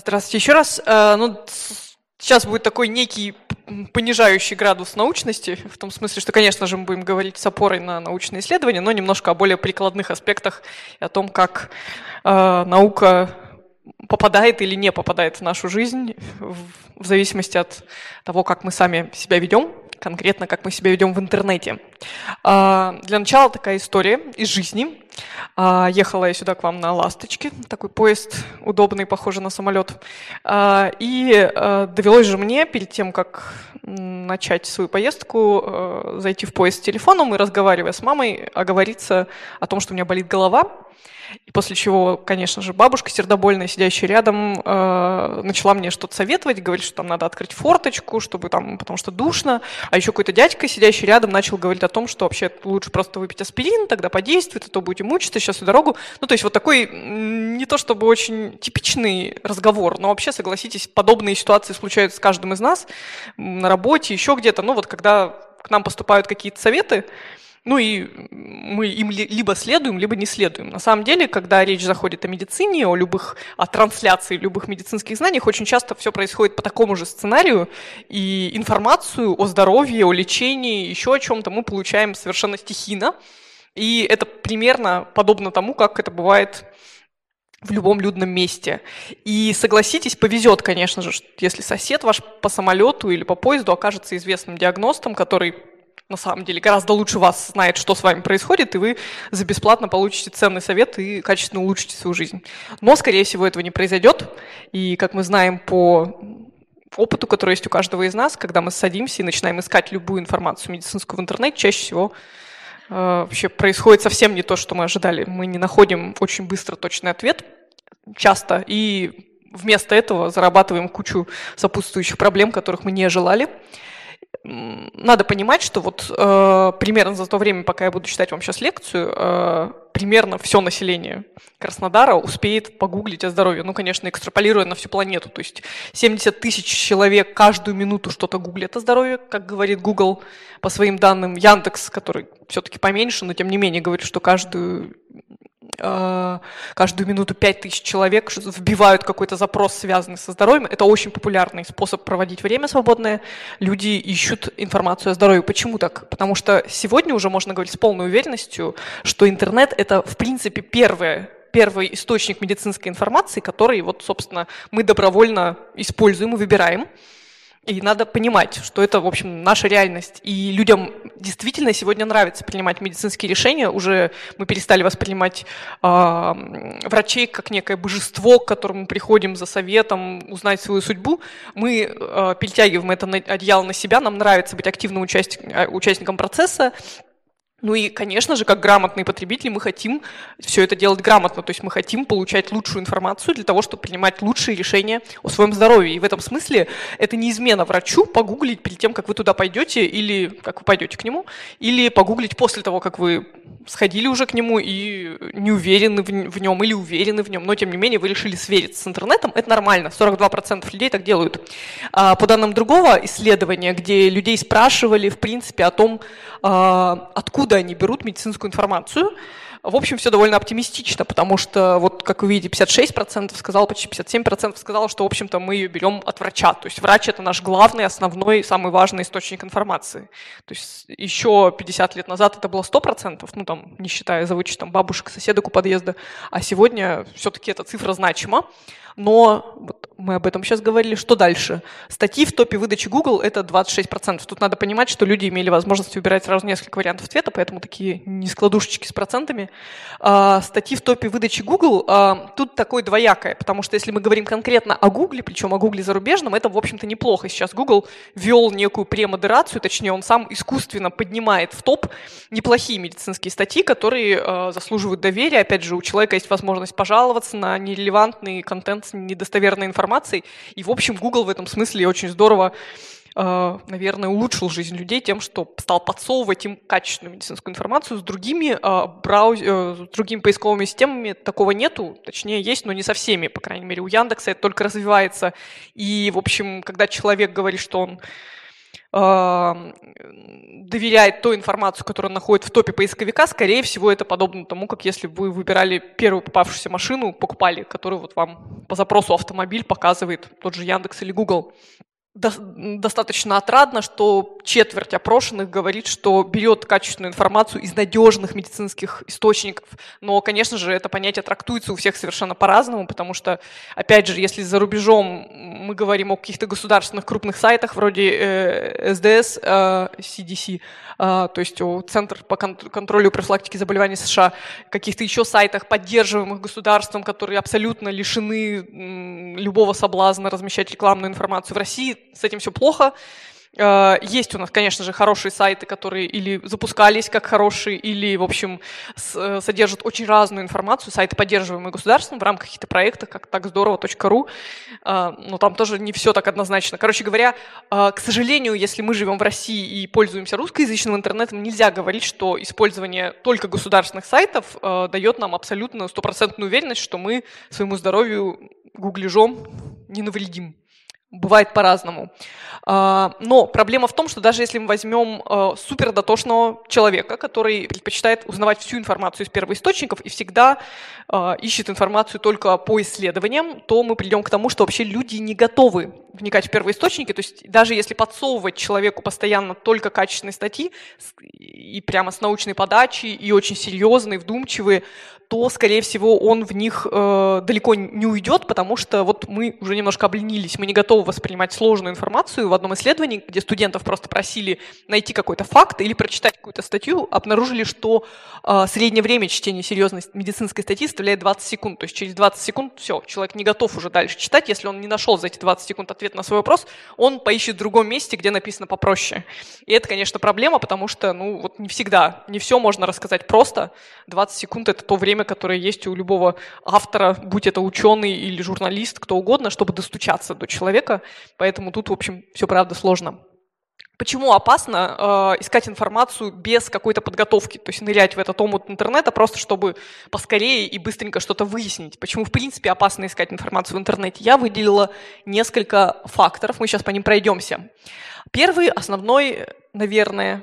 Здравствуйте еще раз. Э, ну, сейчас будет такой некий понижающий градус научности, в том смысле, что, конечно же, мы будем говорить с опорой на научные исследования, но немножко о более прикладных аспектах и о том, как э, наука попадает или не попадает в нашу жизнь в, в зависимости от того, как мы сами себя ведем, конкретно как мы себя ведем в интернете. Э, для начала такая история из жизни. А, ехала я сюда к вам на «Ласточке», такой поезд удобный, похожий на самолет. А, и а, довелось же мне перед тем, как начать свою поездку, зайти в поезд с телефоном и, разговаривая с мамой, оговориться о том, что у меня болит голова. И после чего, конечно же, бабушка сердобольная, сидящая рядом, э, начала мне что-то советовать, говорить, что там надо открыть форточку, чтобы там, потому что душно. А еще какой-то дядька, сидящий рядом, начал говорить о том, что вообще лучше просто выпить аспирин, тогда подействует, а то будете мучиться сейчас всю дорогу. Ну, то есть вот такой не то чтобы очень типичный разговор, но вообще, согласитесь, подобные ситуации случаются с каждым из нас на работе, еще где-то. Ну, вот когда к нам поступают какие-то советы, ну и мы им либо следуем, либо не следуем. На самом деле, когда речь заходит о медицине, о любых, о трансляции любых медицинских знаний, очень часто все происходит по такому же сценарию, и информацию о здоровье, о лечении, еще о чем-то мы получаем совершенно стихийно. И это примерно подобно тому, как это бывает в любом людном месте. И согласитесь, повезет, конечно же, если сосед ваш по самолету или по поезду окажется известным диагностом, который на самом деле гораздо лучше вас знает, что с вами происходит, и вы за бесплатно получите ценный совет и качественно улучшите свою жизнь. Но, скорее всего, этого не произойдет. И, как мы знаем по опыту, который есть у каждого из нас, когда мы садимся и начинаем искать любую информацию медицинскую в интернете, чаще всего э, вообще происходит совсем не то, что мы ожидали. Мы не находим очень быстро точный ответ часто, и вместо этого зарабатываем кучу сопутствующих проблем, которых мы не желали надо понимать, что вот э, примерно за то время, пока я буду читать вам сейчас лекцию, э, примерно все население Краснодара успеет погуглить о здоровье. Ну, конечно, экстраполируя на всю планету. То есть 70 тысяч человек каждую минуту что-то гуглят о здоровье, как говорит Google по своим данным. Яндекс, который все-таки поменьше, но тем не менее говорит, что каждую каждую минуту 5000 человек вбивают какой-то запрос, связанный со здоровьем. Это очень популярный способ проводить время свободное. Люди ищут информацию о здоровье. Почему так? Потому что сегодня уже можно говорить с полной уверенностью, что интернет — это, в принципе, первое первый источник медицинской информации, который, вот, собственно, мы добровольно используем и выбираем. И надо понимать, что это, в общем, наша реальность. И людям действительно сегодня нравится принимать медицинские решения. Уже мы перестали воспринимать э, врачей как некое божество, к которому приходим за советом, узнать свою судьбу. Мы э, перетягиваем это одеяло на себя. Нам нравится быть активным участником, участником процесса. Ну и, конечно же, как грамотные потребители, мы хотим все это делать грамотно, то есть мы хотим получать лучшую информацию для того, чтобы принимать лучшие решения о своем здоровье. И в этом смысле это не измена врачу погуглить перед тем, как вы туда пойдете, или как вы пойдете к нему, или погуглить после того, как вы сходили уже к нему и не уверены в нем, или уверены в нем, но тем не менее вы решили свериться с интернетом, это нормально, 42% людей так делают. А по данным другого исследования, где людей спрашивали, в принципе, о том, а, откуда откуда они берут медицинскую информацию. В общем, все довольно оптимистично, потому что, вот как вы видите, 56% сказал, почти 57% сказал, что, в общем-то, мы ее берем от врача. То есть врач – это наш главный, основной, самый важный источник информации. То есть еще 50 лет назад это было 100%, ну, там, не считая за вычетом бабушек, соседок у подъезда, а сегодня все-таки эта цифра значима. Но вот мы об этом сейчас говорили, что дальше? Статьи в топе выдачи Google – это 26%. Тут надо понимать, что люди имели возможность выбирать сразу несколько вариантов ответа, поэтому такие нескладушечки с процентами. А, статьи в топе выдачи Google а, тут такое двоякое, потому что если мы говорим конкретно о Google, причем о Google зарубежном, это, в общем-то, неплохо. Сейчас Google ввел некую премодерацию, точнее, он сам искусственно поднимает в топ неплохие медицинские статьи, которые а, заслуживают доверия. Опять же, у человека есть возможность пожаловаться на нерелевантный контент с недостоверной информацией. И, в общем, Google в этом смысле очень здорово э, наверное, улучшил жизнь людей тем, что стал подсовывать им качественную медицинскую информацию. С другими, э, брауз... Э, с другими поисковыми системами такого нету, точнее есть, но не со всеми, по крайней мере. У Яндекса это только развивается. И, в общем, когда человек говорит, что он доверяет той информацию, которую он находит в топе поисковика, скорее всего, это подобно тому, как если бы вы выбирали первую попавшуюся машину, покупали, которую вот вам по запросу автомобиль показывает тот же Яндекс или Google достаточно отрадно, что четверть опрошенных говорит, что берет качественную информацию из надежных медицинских источников. Но, конечно же, это понятие трактуется у всех совершенно по-разному, потому что, опять же, если за рубежом мы говорим о каких-то государственных крупных сайтах вроде э, СДС, э, CDC, э, то есть о Центр по контролю и профилактике заболеваний США, каких-то еще сайтах, поддерживаемых государством, которые абсолютно лишены любого соблазна размещать рекламную информацию в России, с этим все плохо. Э, есть у нас, конечно же, хорошие сайты, которые или запускались как хорошие, или, в общем, э, содержат очень разную информацию. Сайты, поддерживаемые государством в рамках каких-то проектов, как так здорово.ру. Э, но там тоже не все так однозначно. Короче говоря, к сожалению, если мы живем в России и пользуемся русскоязычным интернетом, нельзя говорить, что использование только государственных сайтов дает нам абсолютно стопроцентную уверенность, что мы своему здоровью гуглежом не навредим. Бывает по-разному. А, но проблема в том, что даже если мы возьмем а, супердотошного человека, который предпочитает узнавать всю информацию из первоисточников и всегда а, ищет информацию только по исследованиям, то мы придем к тому, что вообще люди не готовы вникать в первоисточники. То есть даже если подсовывать человеку постоянно только качественные статьи и прямо с научной подачи, и очень серьезные, вдумчивые, то, скорее всего, он в них э, далеко не уйдет, потому что вот мы уже немножко обленились, мы не готовы воспринимать сложную информацию. В одном исследовании, где студентов просто просили найти какой-то факт или прочитать какую-то статью, обнаружили, что э, среднее время чтения серьезной медицинской статьи составляет 20 секунд. То есть через 20 секунд все, человек не готов уже дальше читать. Если он не нашел за эти 20 секунд ответ на свой вопрос, он поищет в другом месте, где написано попроще. И это, конечно, проблема, потому что, ну, вот не всегда, не все можно рассказать просто. 20 секунд — это то время, которое есть у любого автора, будь это ученый или журналист, кто угодно, чтобы достучаться до человека. Поэтому тут, в общем, все правда сложно. Почему опасно э, искать информацию без какой-то подготовки, то есть нырять в этот омут интернета просто, чтобы поскорее и быстренько что-то выяснить? Почему, в принципе, опасно искать информацию в интернете? Я выделила несколько факторов, мы сейчас по ним пройдемся. Первый, основной, наверное,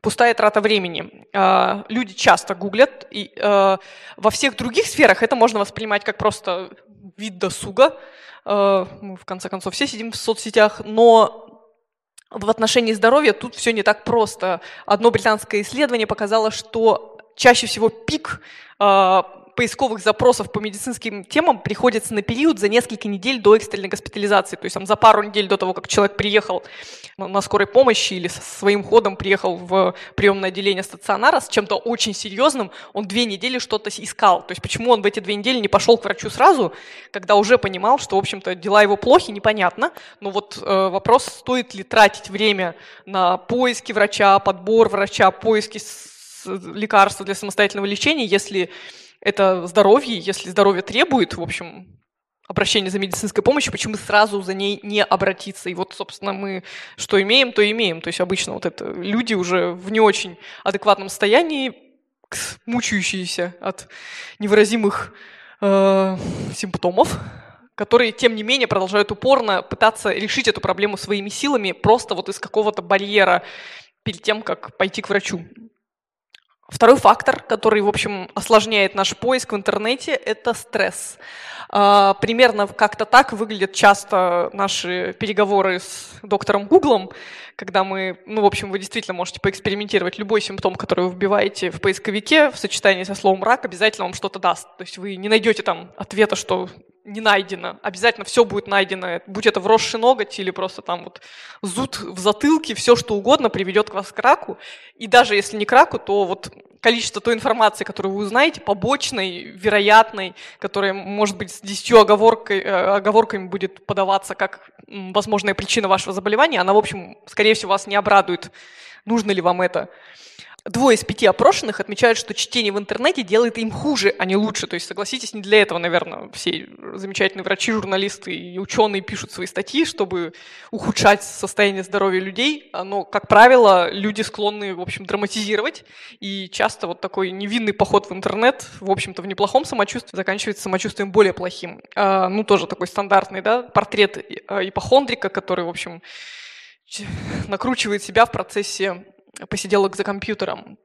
пустая трата времени. А, люди часто гуглят, и а, во всех других сферах это можно воспринимать как просто вид досуга. А, мы, в конце концов, все сидим в соцсетях, но в отношении здоровья тут все не так просто. Одно британское исследование показало, что чаще всего пик поисковых запросов по медицинским темам приходится на период за несколько недель до экстренной госпитализации. То есть там, за пару недель до того, как человек приехал на скорой помощи или своим ходом приехал в приемное отделение стационара с чем-то очень серьезным, он две недели что-то искал. То есть почему он в эти две недели не пошел к врачу сразу, когда уже понимал, что, в общем-то, дела его плохи, непонятно. Но вот э, вопрос, стоит ли тратить время на поиски врача, подбор врача, поиски лекарства для самостоятельного лечения, если это здоровье, если здоровье требует, в общем, обращения за медицинской помощью, почему сразу за ней не обратиться? И вот, собственно, мы что имеем, то имеем. То есть обычно вот это люди уже в не очень адекватном состоянии, мучающиеся от невыразимых э, симптомов, которые, тем не менее, продолжают упорно пытаться решить эту проблему своими силами просто вот из какого-то барьера перед тем, как пойти к врачу. Второй фактор, который, в общем, осложняет наш поиск в интернете, это стресс. А, примерно как-то так выглядят часто наши переговоры с доктором Гуглом, когда мы, ну, в общем, вы действительно можете поэкспериментировать. Любой симптом, который вы вбиваете в поисковике в сочетании со словом «рак», обязательно вам что-то даст. То есть вы не найдете там ответа, что не найдено. Обязательно все будет найдено. Будь это вросший ноготь или просто там вот зуд в затылке, все что угодно приведет к вас к раку. И даже если не к раку, то вот количество той информации, которую вы узнаете, побочной, вероятной, которая, может быть, с десятью оговоркой, э, оговорками будет подаваться как возможная причина вашего заболевания, она, в общем, скорее всего, вас не обрадует. Нужно ли вам это? Двое из пяти опрошенных отмечают, что чтение в интернете делает им хуже, а не лучше. То есть, согласитесь, не для этого, наверное, все замечательные врачи, журналисты и ученые пишут свои статьи, чтобы ухудшать состояние здоровья людей. Но, как правило, люди склонны, в общем, драматизировать. И часто вот такой невинный поход в интернет, в общем-то, в неплохом самочувствии заканчивается самочувствием более плохим. А, ну, тоже такой стандартный, да, портрет э, ипохондрика, который, в общем, накручивает себя в процессе посиделок за компьютером.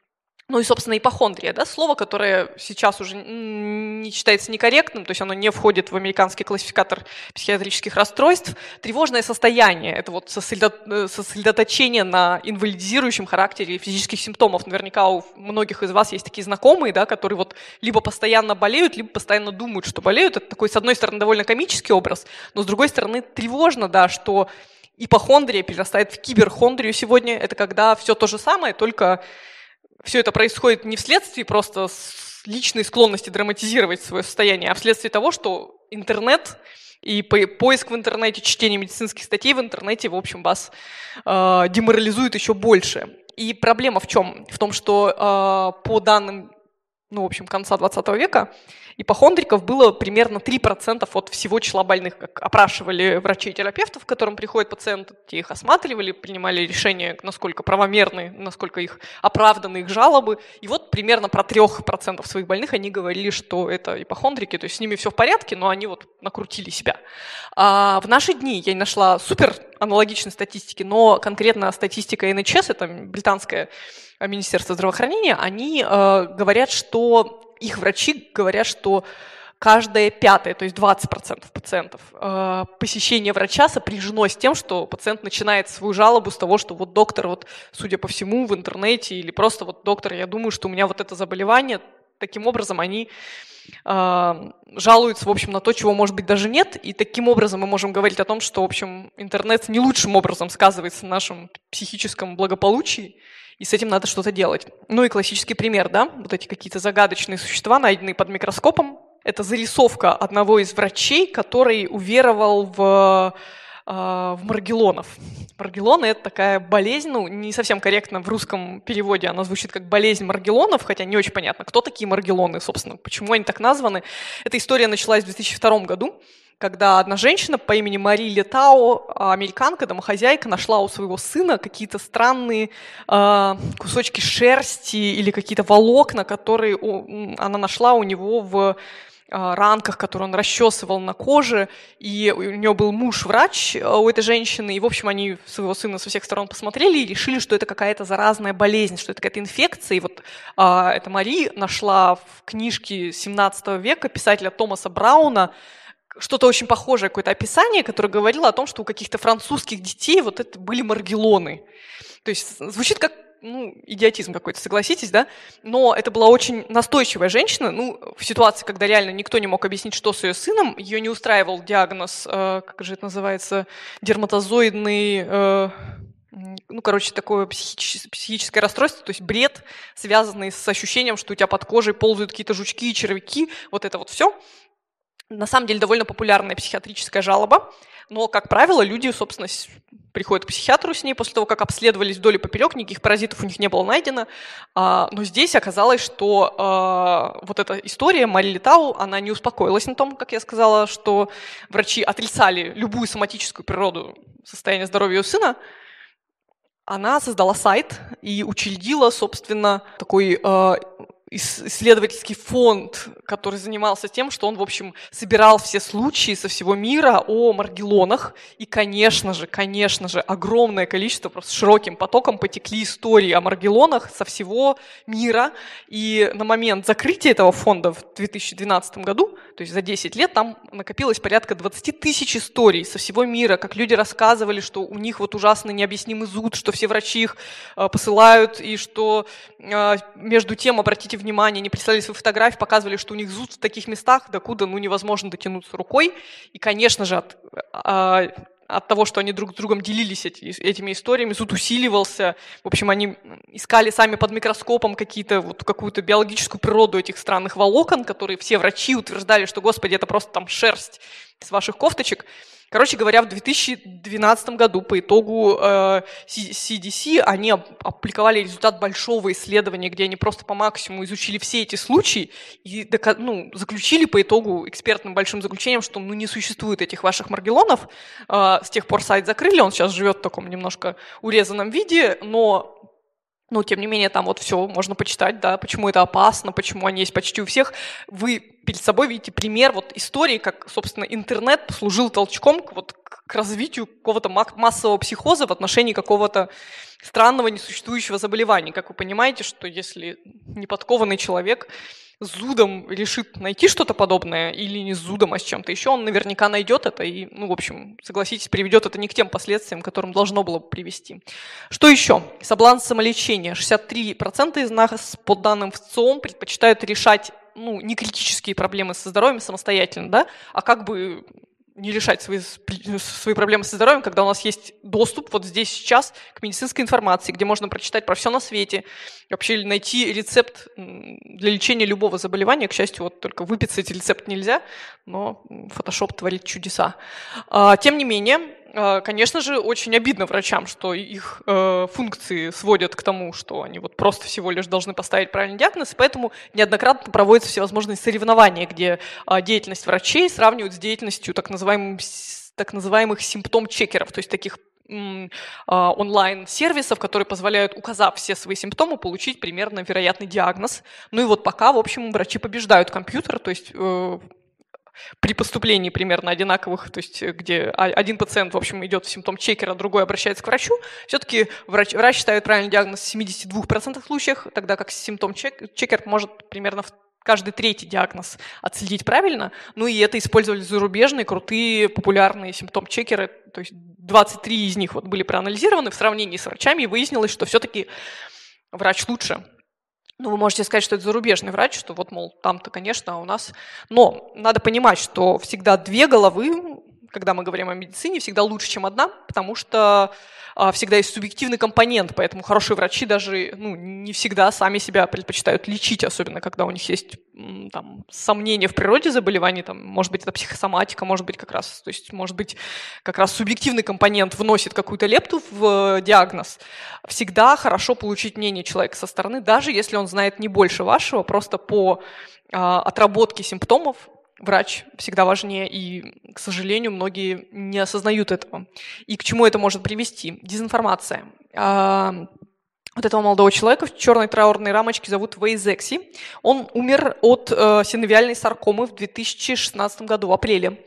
Ну и, собственно, ипохондрия, да, слово, которое сейчас уже не считается некорректным, то есть оно не входит в американский классификатор психиатрических расстройств. Тревожное состояние – это вот э, сосредоточение на инвалидизирующем характере физических симптомов. Наверняка у многих из вас есть такие знакомые, да, которые вот либо постоянно болеют, либо постоянно думают, что болеют. Это такой, с одной стороны, довольно комический образ, но с другой стороны, тревожно, да, что ипохондрия перерастает в киберхондрию сегодня. Это когда все то же самое, только все это происходит не вследствие просто личной склонности драматизировать свое состояние, а вследствие того, что интернет и поиск в интернете, чтение медицинских статей в интернете, в общем, вас э, деморализует еще больше. И проблема в чем? В том, что э, по данным, ну, в общем, конца 20 века, ипохондриков было примерно 3% от всего числа больных. Как опрашивали врачей и терапевтов, к которым приходят пациенты, их осматривали, принимали решение, насколько правомерны, насколько их оправданы их жалобы. И вот примерно про 3% своих больных они говорили, что это ипохондрики, то есть с ними все в порядке, но они вот накрутили себя. А в наши дни я не нашла супер аналогичной статистики, но конкретно статистика НХС, это британское Министерство здравоопределения, они э, говорят, что их врачи говорят, что каждое пятое, то есть 20% пациентов, э, посещение врача сопряжено с тем, что пациент начинает свою жалобу с того, что вот доктор, вот, судя по всему, в интернете или просто вот доктор, я думаю, что у меня вот это заболевание, таким образом они э, жалуются, в общем, на то, чего, может быть, даже нет, и таким образом мы можем говорить о том, что, в общем, интернет не лучшим образом сказывается на нашем психическом благополучии, и с этим надо что-то делать. Ну и классический пример, да, вот эти какие-то загадочные существа, найденные под микроскопом. Это зарисовка одного из врачей, который уверовал в а, в Маргелонов. Маргелоны – это такая болезнь, ну, не совсем корректно в русском переводе она звучит как болезнь Маргелонов, хотя не очень понятно, кто такие Маргелоны, собственно, почему они так названы. Эта история началась в 2002 году, когда одна женщина по имени Мари Летао, а, американка, домохозяйка, нашла у своего сына какие-то странные э, кусочки шерсти или какие-то волокна, которые у, она нашла у него в а, ранках, которые он расчесывал на коже, и у нее был муж-врач у этой женщины, и, в общем, они своего сына со всех сторон посмотрели и решили, что это какая-то заразная болезнь, что это какая-то инфекция, и вот а, эта Мари нашла в книжке 17 века писателя Томаса Брауна что-то очень похожее, какое-то описание, которое говорило о том, что у каких-то французских детей вот это были маргелоны. То есть звучит как ну, идиотизм какой-то, согласитесь, да? Но это была очень настойчивая женщина, ну, в ситуации, когда реально никто не мог объяснить, что с ее сыном, ее не устраивал диагноз, э, как же это называется, дерматозоидный... Э, ну, короче, такое психическое, психическое расстройство, то есть бред, связанный с ощущением, что у тебя под кожей ползают какие-то жучки и червяки, вот это вот все на самом деле довольно популярная психиатрическая жалоба, но, как правило, люди, собственно, приходят к психиатру с ней после того, как обследовались вдоль и поперек, никаких паразитов у них не было найдено. А, но здесь оказалось, что а, вот эта история Мари Литау, она не успокоилась на том, как я сказала, что врачи отрицали любую соматическую природу состояния здоровья ее сына. Она создала сайт и учредила, собственно, такой а, исследовательский фонд, который занимался тем, что он, в общем, собирал все случаи со всего мира о Маргелонах. И, конечно же, конечно же, огромное количество, просто широким потоком потекли истории о Маргелонах со всего мира. И на момент закрытия этого фонда в 2012 году, то есть за 10 лет, там накопилось порядка 20 тысяч историй со всего мира, как люди рассказывали, что у них вот ужасный необъяснимый зуд, что все врачи их э, посылают, и что э, между тем, обратите внимание, они прислали свои фотографии, показывали, что у них зуд в таких местах, докуда ну, невозможно дотянуться рукой. И, конечно же, от, а, от того, что они друг с другом делились эти, этими историями, зуд усиливался. В общем, они искали сами под микроскопом какие-то, вот, какую-то биологическую природу этих странных волокон, которые все врачи утверждали, что, господи, это просто там шерсть с ваших кофточек. Короче говоря, в 2012 году по итогу э, CDC они опубликовали результат большого исследования, где они просто по максимуму изучили все эти случаи и ну, заключили по итогу экспертным большим заключением, что ну, не существует этих ваших маргелонов. Э, с тех пор сайт закрыли, он сейчас живет в таком немножко урезанном виде, но но, тем не менее, там вот все можно почитать, да, почему это опасно, почему они есть почти у всех. Вы перед собой видите пример вот истории, как, собственно, интернет послужил толчком к, вот, к развитию какого-то массового психоза в отношении какого-то странного несуществующего заболевания. Как вы понимаете, что если неподкованный человек зудом решит найти что-то подобное, или не с зудом, а с чем-то еще, он наверняка найдет это и, ну, в общем, согласитесь, приведет это не к тем последствиям, к которым должно было бы привести. Что еще? Соблазн самолечения. 63% из нас, по данным в ЦИОМ, предпочитают решать ну, не критические проблемы со здоровьем самостоятельно, да, а как бы не решать свои, свои проблемы со здоровьем, когда у нас есть доступ вот здесь сейчас к медицинской информации, где можно прочитать про все на свете, вообще найти рецепт для лечения любого заболевания. К счастью, вот только выписать рецепт нельзя, но Photoshop творит чудеса. А, тем не менее, конечно же, очень обидно врачам, что их э, функции сводят к тому, что они вот просто всего лишь должны поставить правильный диагноз, и поэтому неоднократно проводятся всевозможные соревнования, где э, деятельность врачей сравнивают с деятельностью так, называемых, так называемых симптом-чекеров, то есть таких а, онлайн-сервисов, которые позволяют, указав все свои симптомы, получить примерно вероятный диагноз. Ну и вот пока, в общем, врачи побеждают компьютер, то есть э, при поступлении примерно одинаковых, то есть э, где один пациент, в общем, идет в симптом чекера, другой обращается к врачу, все-таки врач, врач ставит правильный диагноз в 72% случаях, тогда как симптом чек, чекер может примерно в каждый третий диагноз отследить правильно. Ну и это использовали зарубежные, крутые, популярные симптом-чекеры. То есть 23 из них вот были проанализированы в сравнении с врачами, и выяснилось, что все-таки врач лучше. Ну, вы можете сказать, что это зарубежный врач, что вот, мол, там-то, конечно, а у нас... Но надо понимать, что всегда две головы, когда мы говорим о медицине, всегда лучше, чем одна, потому что а, всегда есть субъективный компонент, поэтому хорошие врачи даже ну, не всегда сами себя предпочитают лечить, особенно когда у них есть там, сомнения в природе заболеваний, там, может быть, это психосоматика, может быть, как раз, то есть, может быть, как раз субъективный компонент вносит какую-то лепту в диагноз. Всегда хорошо получить мнение человека со стороны, даже если он знает не больше вашего, просто по а, отработке симптомов врач всегда важнее, и, к сожалению, многие не осознают этого. И к чему это может привести? Дезинформация. А, вот этого молодого человека в черной траурной рамочке зовут Вейзекси. Он умер от э, синовиальной саркомы в 2016 году, в апреле.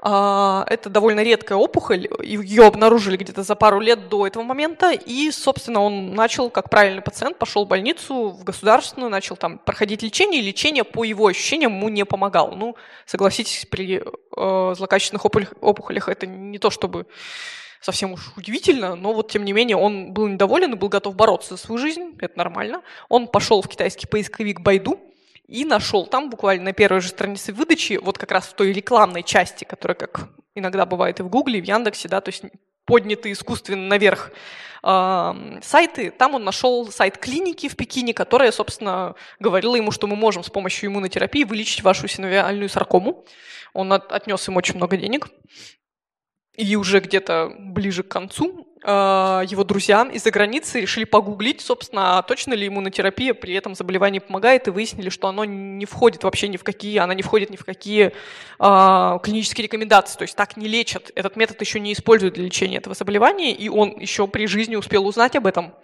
А, это довольно редкая опухоль, ее обнаружили где-то за пару лет до этого момента, и, собственно, он начал, как правильный пациент, пошел в больницу, в государственную, начал там проходить лечение, и лечение, по его ощущениям, ему не помогало. Ну, согласитесь, при э, злокачественных опухолях это не то чтобы совсем уж удивительно, но вот тем не менее он был недоволен и был готов бороться за свою жизнь, это нормально. Он пошел в китайский поисковик Байду, и нашел там буквально на первой же странице выдачи, вот как раз в той рекламной части, которая, как иногда бывает и в Гугле, и в Яндексе, да, то есть поднятые искусственно наверх э, сайты, там он нашел сайт клиники в Пекине, которая, собственно, говорила ему, что мы можем с помощью иммунотерапии вылечить вашу синовиальную саркому. Он от, отнес им очень много денег. И уже где-то ближе к концу его друзья из-за границы решили погуглить, собственно, а точно ли иммунотерапия при этом заболевании помогает, и выяснили, что оно не входит вообще ни в какие, она не входит ни в какие э, клинические рекомендации, то есть так не лечат. Этот метод еще не используют для лечения этого заболевания, и он еще при жизни успел узнать об этом.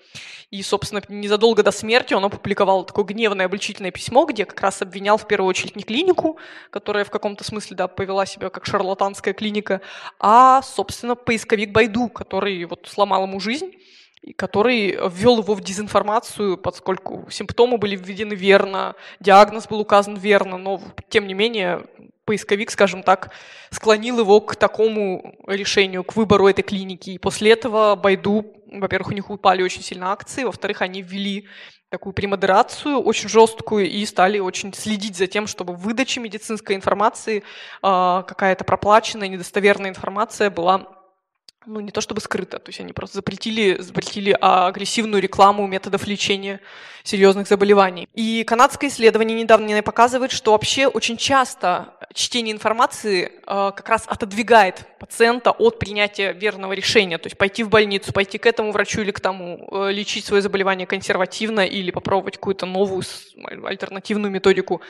И, собственно, незадолго до смерти он опубликовал такое гневное обличительное письмо, где как раз обвинял в первую очередь не клинику, которая в каком-то смысле да, повела себя как шарлатанская клиника, а, собственно, поисковик Байду, который вот сломал ему жизнь который ввел его в дезинформацию, поскольку симптомы были введены верно, диагноз был указан верно, но тем не менее поисковик, скажем так, склонил его к такому решению, к выбору этой клиники. И после этого Байду, во-первых, у них упали очень сильно акции, во-вторых, они ввели такую премодерацию очень жесткую и стали очень следить за тем, чтобы в выдаче медицинской информации э, какая-то проплаченная, недостоверная информация была ну, не то чтобы скрыто, то есть они просто запретили, запретили агрессивную рекламу методов лечения серьезных заболеваний. И канадское исследование недавно показывает, что вообще очень часто чтение информации э, как раз отодвигает пациента от принятия верного решения, то есть пойти в больницу, пойти к этому врачу или к тому, э, лечить свое заболевание консервативно или попробовать какую-то новую альтернативную методику.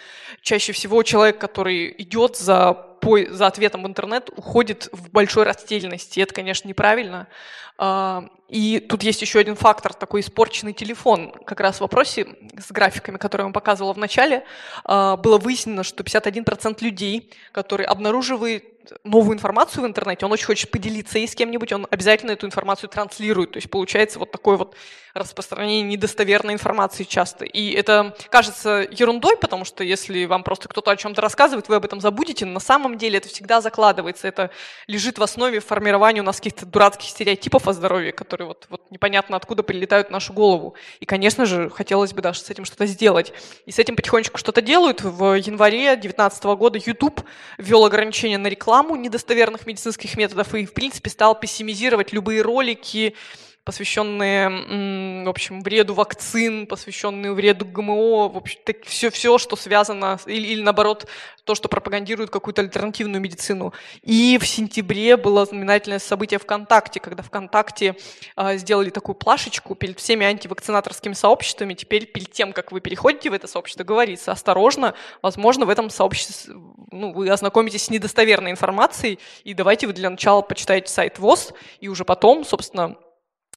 Чаще всего человек, который идет за за ответом в интернет уходит в большой растерянности. Это, конечно, неправильно. А, и тут есть еще один фактор, такой испорченный телефон. Как раз в вопросе с графиками, которые я вам показывала в начале, а, было выяснено, что 51% людей, которые обнаруживают новую информацию в интернете, он очень хочет поделиться и с кем-нибудь, он обязательно эту информацию транслирует. То есть получается вот такое вот распространение недостоверной информации часто. И это кажется ерундой, потому что если вам просто кто-то о чем-то рассказывает, вы об этом забудете, но на самом деле это всегда закладывается, это лежит в основе формирования у нас каких-то дурацких стереотипов о здоровье, которые вот, вот непонятно откуда прилетают в нашу голову. И, конечно же, хотелось бы даже с этим что-то сделать. И с этим потихонечку что-то делают. В январе 2019 года YouTube ввел ограничения на рекламу недостоверных медицинских методов и, в принципе, стал пессимизировать любые ролики, посвященные, в общем, вреду вакцин, посвященные вреду ГМО, в общем, все, все, что связано, или, или наоборот, то, что пропагандирует какую-то альтернативную медицину. И в сентябре было знаменательное событие ВКонтакте, когда ВКонтакте э, сделали такую плашечку перед всеми антивакцинаторскими сообществами. Теперь перед тем, как вы переходите в это сообщество, говорится осторожно, возможно, в этом сообществе ну, вы ознакомитесь с недостоверной информацией, и давайте вы для начала почитаете сайт ВОЗ, и уже потом, собственно,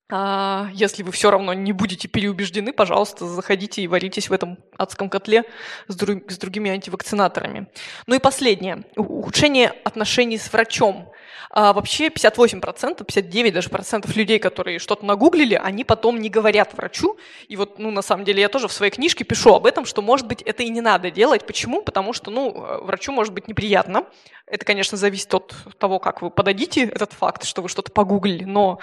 а если вы все равно не будете переубеждены, пожалуйста, заходите и варитесь в этом адском котле с, друг, с другими антивакцинаторами. Ну и последнее. Ухудшение отношений с врачом. А вообще 58%, 59 даже процентов людей, которые что-то нагуглили, они потом не говорят врачу. И вот, ну, на самом деле, я тоже в своей книжке пишу об этом, что, может быть, это и не надо делать. Почему? Потому что, ну, врачу может быть неприятно. Это, конечно, зависит от того, как вы подадите этот факт, что вы что-то погуглили, но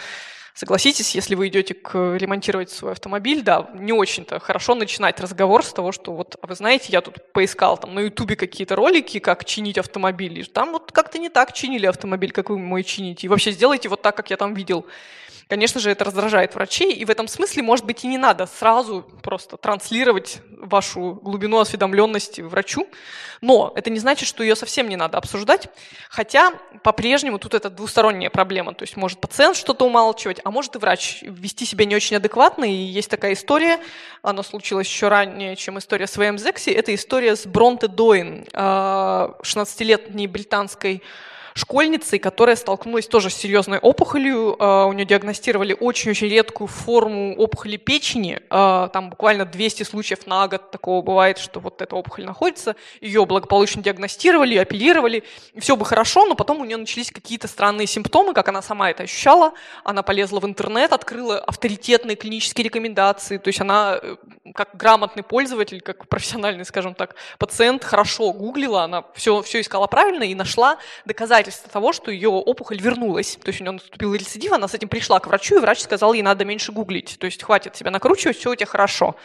Согласитесь, если вы идете к, ремонтировать свой автомобиль, да, не очень-то хорошо начинать разговор с того, что вот, а вы знаете, я тут поискал там на ютубе какие-то ролики, как чинить автомобиль, и там вот как-то не так чинили автомобиль, как вы мой чините, и вообще сделайте вот так, как я там видел. Конечно же, это раздражает врачей, и в этом смысле, может быть, и не надо сразу просто транслировать вашу глубину осведомленности врачу, но это не значит, что ее совсем не надо обсуждать, хотя по-прежнему тут это двусторонняя проблема, то есть может пациент что-то умалчивать, а может и врач вести себя не очень адекватно, и есть такая история, она случилась еще ранее, чем история с ВМ Зекси, это история с Бронте Доин, 16-летней а, британской школьницей, которая столкнулась тоже с серьезной опухолью. А, у нее диагностировали очень-очень редкую форму опухоли печени. А, там буквально 200 случаев на год такого бывает, что вот эта опухоль находится. Ее благополучно диагностировали, оперировали. И все бы хорошо, но потом у нее начались какие-то странные симптомы, как она сама это ощущала. Она полезла в интернет, открыла авторитетные клинические рекомендации. То есть она, э, как грамотный пользователь, как профессиональный, скажем так, пациент, хорошо гуглила, она все, все искала правильно и нашла доказательства доказательство того, что ее опухоль вернулась. То есть у нее наступил рецидив, она с этим пришла к врачу, и врач сказал, ей надо меньше гуглить. То есть хватит себя накручивать, все у тебя хорошо.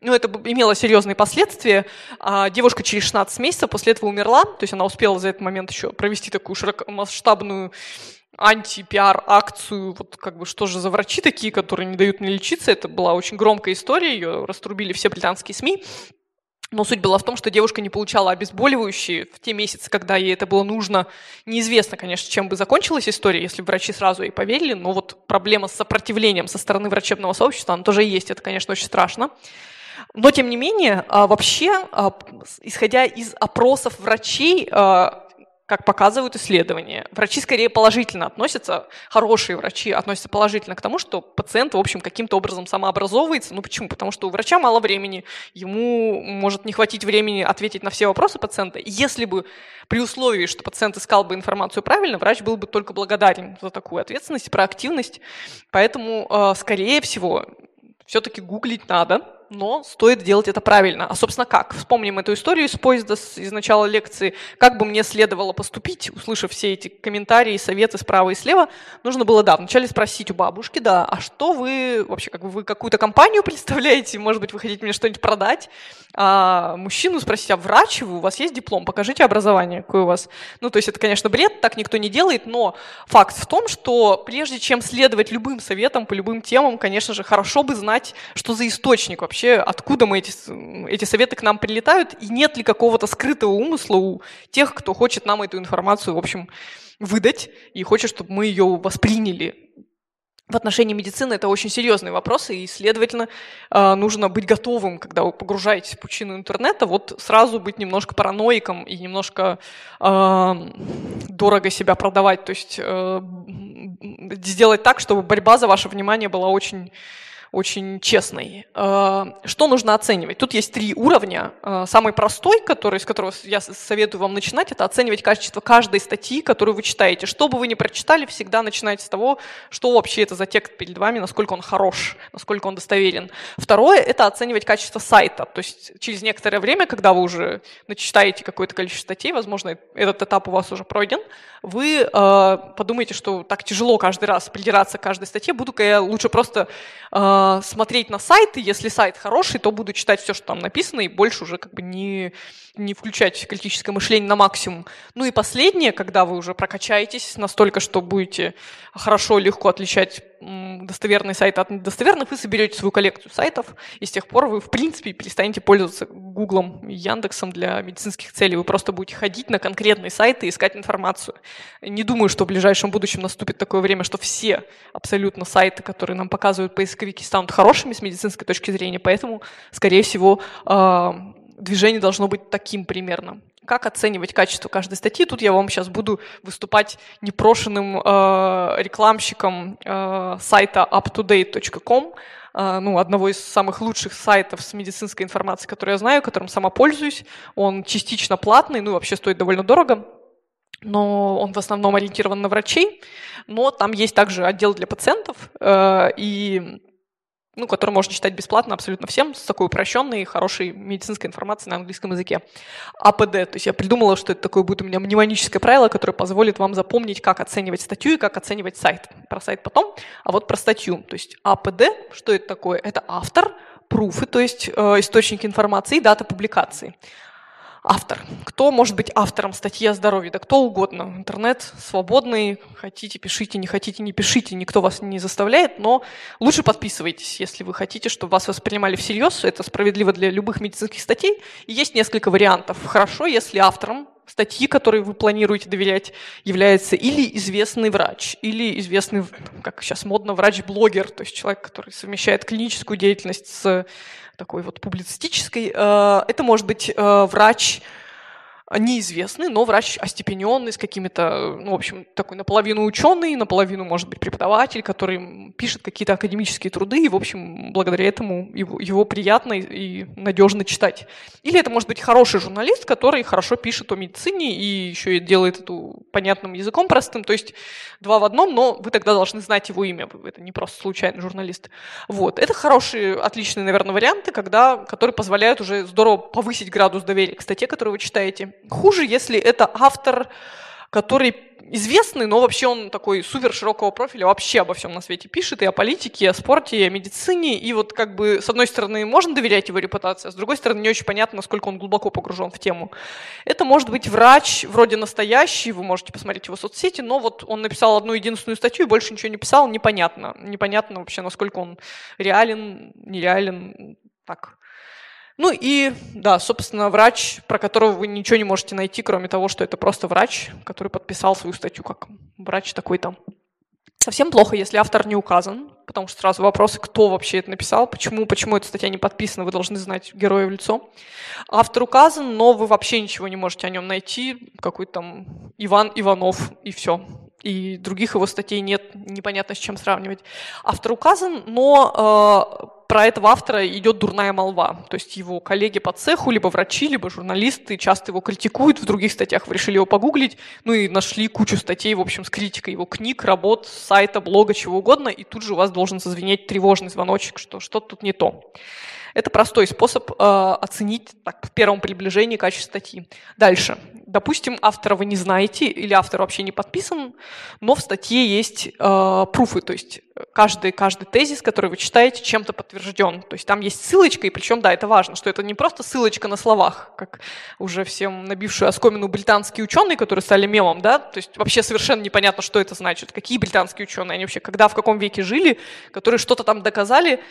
Ну, это имело серьезные последствия. А девушка через 16 месяцев после этого умерла, то есть она успела за этот момент еще провести такую широкомасштабную анти-пиар-акцию, вот как бы что же за врачи такие, которые не дают мне лечиться. Это была очень громкая история, ее раструбили все британские СМИ. Но суть была в том, что девушка не получала обезболивающие в те месяцы, когда ей это было нужно. Неизвестно, конечно, чем бы закончилась история, если врачи сразу ей поверили, но вот проблема с сопротивлением со стороны врачебного сообщества, она тоже есть, это, конечно, очень страшно. Но, тем не менее, а, вообще, а, исходя из опросов врачей, а, как показывают исследования. Врачи скорее положительно относятся, хорошие врачи относятся положительно к тому, что пациент, в общем, каким-то образом самообразовывается. Ну почему? Потому что у врача мало времени, ему может не хватить времени ответить на все вопросы пациента. Если бы при условии, что пациент искал бы информацию правильно, врач был бы только благодарен за такую ответственность, проактивность. Поэтому, э, скорее всего, все-таки гуглить надо, но стоит делать это правильно. А, собственно, как? Вспомним эту историю из поезда из начала лекции. Как бы мне следовало поступить, услышав все эти комментарии, советы справа и слева, нужно было, да, вначале спросить у бабушки, да, а что вы, вообще, как бы вы какую-то компанию представляете, может быть, вы хотите мне что-нибудь продать? А мужчину спросить, а врач вы, у вас есть диплом, покажите образование, какое у вас. Ну, то есть это, конечно, бред, так никто не делает, но факт в том, что прежде чем следовать любым советам по любым темам, конечно же, хорошо бы знать, что за источник вообще вообще, откуда мы эти, эти советы к нам прилетают, и нет ли какого-то скрытого умысла у тех, кто хочет нам эту информацию, в общем, выдать, и хочет, чтобы мы ее восприняли. в отношении медицины это очень серьезные вопросы, и, следовательно, э, нужно быть готовым, когда вы погружаетесь в пучину интернета, вот сразу быть немножко параноиком и немножко э, дорого себя продавать, то есть э, сделать так, чтобы борьба за ваше внимание была очень очень честной. Э, что нужно оценивать? Тут есть три уровня. Э, самый простой, который, с которого я советую вам начинать, это оценивать качество каждой статьи, которую вы читаете. Что бы вы ни прочитали, всегда начинайте с того, что вообще это за текст перед вами, насколько он хорош, насколько он достоверен. Второе – это оценивать качество сайта. То есть через некоторое время, когда вы уже начитаете какое-то количество статей, возможно, этот этап у вас уже пройден, вы э, подумаете, что так тяжело каждый раз придираться к каждой статье, буду-ка я лучше просто э, смотреть на сайты, если сайт хороший, то буду читать все, что там написано, и больше уже как бы не, не включать критическое мышление на максимум. Ну и последнее, когда вы уже прокачаетесь настолько, что будете хорошо, легко отличать достоверные сайты от недостоверных, вы соберете свою коллекцию сайтов, и с тех пор вы, в принципе, перестанете пользоваться Гуглом и Яндексом для медицинских целей. Вы просто будете ходить на конкретные сайты и искать информацию. Не думаю, что в ближайшем будущем наступит такое время, что все абсолютно сайты, которые нам показывают поисковики, станут хорошими с медицинской точки зрения, поэтому, скорее всего, а, движение должно быть таким примерно. Как оценивать качество каждой статьи? Тут я вам сейчас буду выступать непрошенным э, рекламщиком э, сайта uptodate.com, э, ну, одного из самых лучших сайтов с медицинской информацией, который я знаю, которым сама пользуюсь. Он частично платный, ну, вообще стоит довольно дорого но он в основном ориентирован на врачей, но там есть также отдел для пациентов, э, и ну, который можно читать бесплатно абсолютно всем, с такой упрощенной, хорошей медицинской информацией на английском языке. АПД, то есть я придумала, что это такое будет у меня мнемоническое правило, которое позволит вам запомнить, как оценивать статью и как оценивать сайт. Про сайт потом, а вот про статью. То есть АПД, что это такое? Это автор, пруфы, то есть э, источники информации и дата публикации автор. Кто может быть автором статьи о здоровье? Да кто угодно. Интернет свободный. Хотите, пишите, не хотите, не пишите. Никто вас не заставляет, но лучше подписывайтесь, если вы хотите, чтобы вас воспринимали всерьез. Это справедливо для любых медицинских статей. И есть несколько вариантов. Хорошо, если автором статьи, которые вы планируете доверять, является или известный врач, или известный, как сейчас модно, врач-блогер, то есть человек, который совмещает клиническую деятельность с такой вот публицистической. Э, это может быть э, врач неизвестный, но врач остепененный, с какими-то, ну, в общем, такой наполовину ученый, наполовину, может быть, преподаватель, который пишет какие-то академические труды, и, в общем, благодаря этому его, его приятно и надежно читать. Или это может быть хороший журналист, который хорошо пишет о медицине и еще и делает эту понятным языком простым, то есть два в одном, но вы тогда должны знать его имя, это не просто случайный журналист. Вот. Это хорошие, отличные, наверное, варианты, когда, которые позволяют уже здорово повысить градус доверия к статье, которую вы читаете. Хуже, если это автор, который известный, но вообще он такой супер широкого профиля, вообще обо всем на свете пишет, и о политике, и о спорте, и о медицине, и вот как бы с одной стороны можно доверять его репутации, а с другой стороны не очень понятно, насколько он глубоко погружен в тему. Это может быть врач, вроде настоящий, вы можете посмотреть его соцсети, но вот он написал одну единственную статью и больше ничего не писал, непонятно. Непонятно вообще, насколько он реален, нереален, так. Ну и, да, собственно, врач, про которого вы ничего не можете найти, кроме того, что это просто врач, который подписал свою статью как врач такой-то. Совсем плохо, если автор не указан, потому что сразу вопросы, кто вообще это написал, почему, почему эта статья не подписана, вы должны знать героя в лицо. Автор указан, но вы вообще ничего не можете о нем найти, какой-то там Иван Иванов и все. И других его статей нет, непонятно с чем сравнивать. Автор указан, но э, про этого автора идет дурная молва. То есть его коллеги по цеху, либо врачи, либо журналисты часто его критикуют. В других статьях вы решили его погуглить, ну и нашли кучу статей, в общем, с критикой его книг, работ, сайта, блога, чего угодно, и тут же у вас должен зазвенеть тревожный звоночек, что что-то тут не то. Это простой способ э, оценить так, в первом приближении качество статьи. Дальше. Допустим, автора вы не знаете или автор вообще не подписан, но в статье есть э, пруфы, то есть каждый, каждый тезис, который вы читаете, чем-то подтвержден. То есть там есть ссылочка, и причем, да, это важно, что это не просто ссылочка на словах, как уже всем набившую оскомину британские ученые, которые стали мемом, да, то есть вообще совершенно непонятно, что это значит, какие британские ученые, они вообще когда, в каком веке жили, которые что-то там доказали,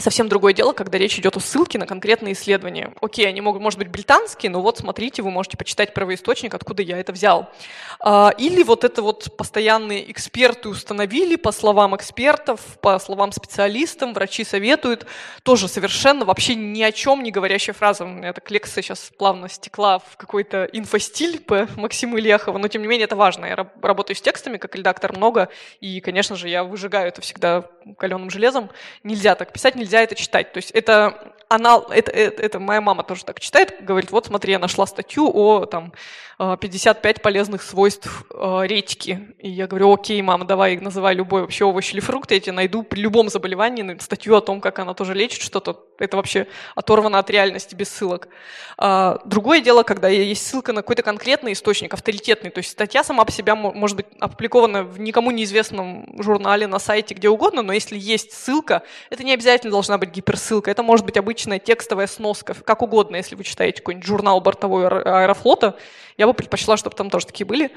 Совсем другое дело, когда речь идет о ссылке на конкретные исследования. Окей, они могут, может быть, британские, но вот смотрите, вы можете почитать первоисточник, откуда я это взял. А, или вот это вот постоянные эксперты установили, по словам экспертов, по словам специалистов, врачи советуют, тоже совершенно вообще ни о чем не говорящая фраза. У так лекция сейчас плавно стекла в какой-то инфостиль по Максиму Ильяхову, но тем не менее это важно. Я работаю с текстами, как редактор много, и, конечно же, я выжигаю это всегда каленым железом. Нельзя так писать, нельзя нельзя это читать. То есть это, она, это, это, это моя мама тоже так читает, говорит, вот смотри, я нашла статью о там, 55 полезных свойств э, редьки. И я говорю, окей, мама, давай называй любой вообще овощ или фрукт, я тебе найду при любом заболевании статью о том, как она тоже лечит что-то. Это вообще оторвано от реальности без ссылок. А, другое дело, когда есть ссылка на какой-то конкретный источник, авторитетный. То есть статья сама по себе может быть опубликована в никому неизвестном журнале, на сайте, где угодно, но если есть ссылка, это не обязательно должна быть гиперссылка. Это может быть обычная текстовая сноска, как угодно, если вы читаете какой-нибудь журнал бортовой аэрофлота, я бы предпочла, чтобы там тоже такие были.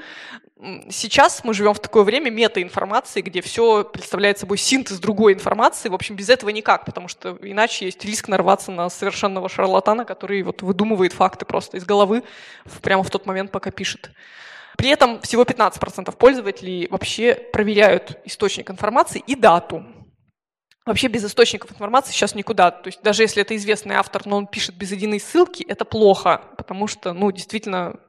Сейчас мы живем в такое время метаинформации, где все представляет собой синтез другой информации. В общем, без этого никак, потому что иначе есть риск нарваться на совершенного шарлатана, который вот выдумывает факты просто из головы прямо в тот момент, пока пишет. При этом всего 15% пользователей вообще проверяют источник информации и дату. Вообще без источников информации сейчас никуда. То есть даже если это известный автор, но он пишет без единой ссылки, это плохо, потому что, ну, действительно,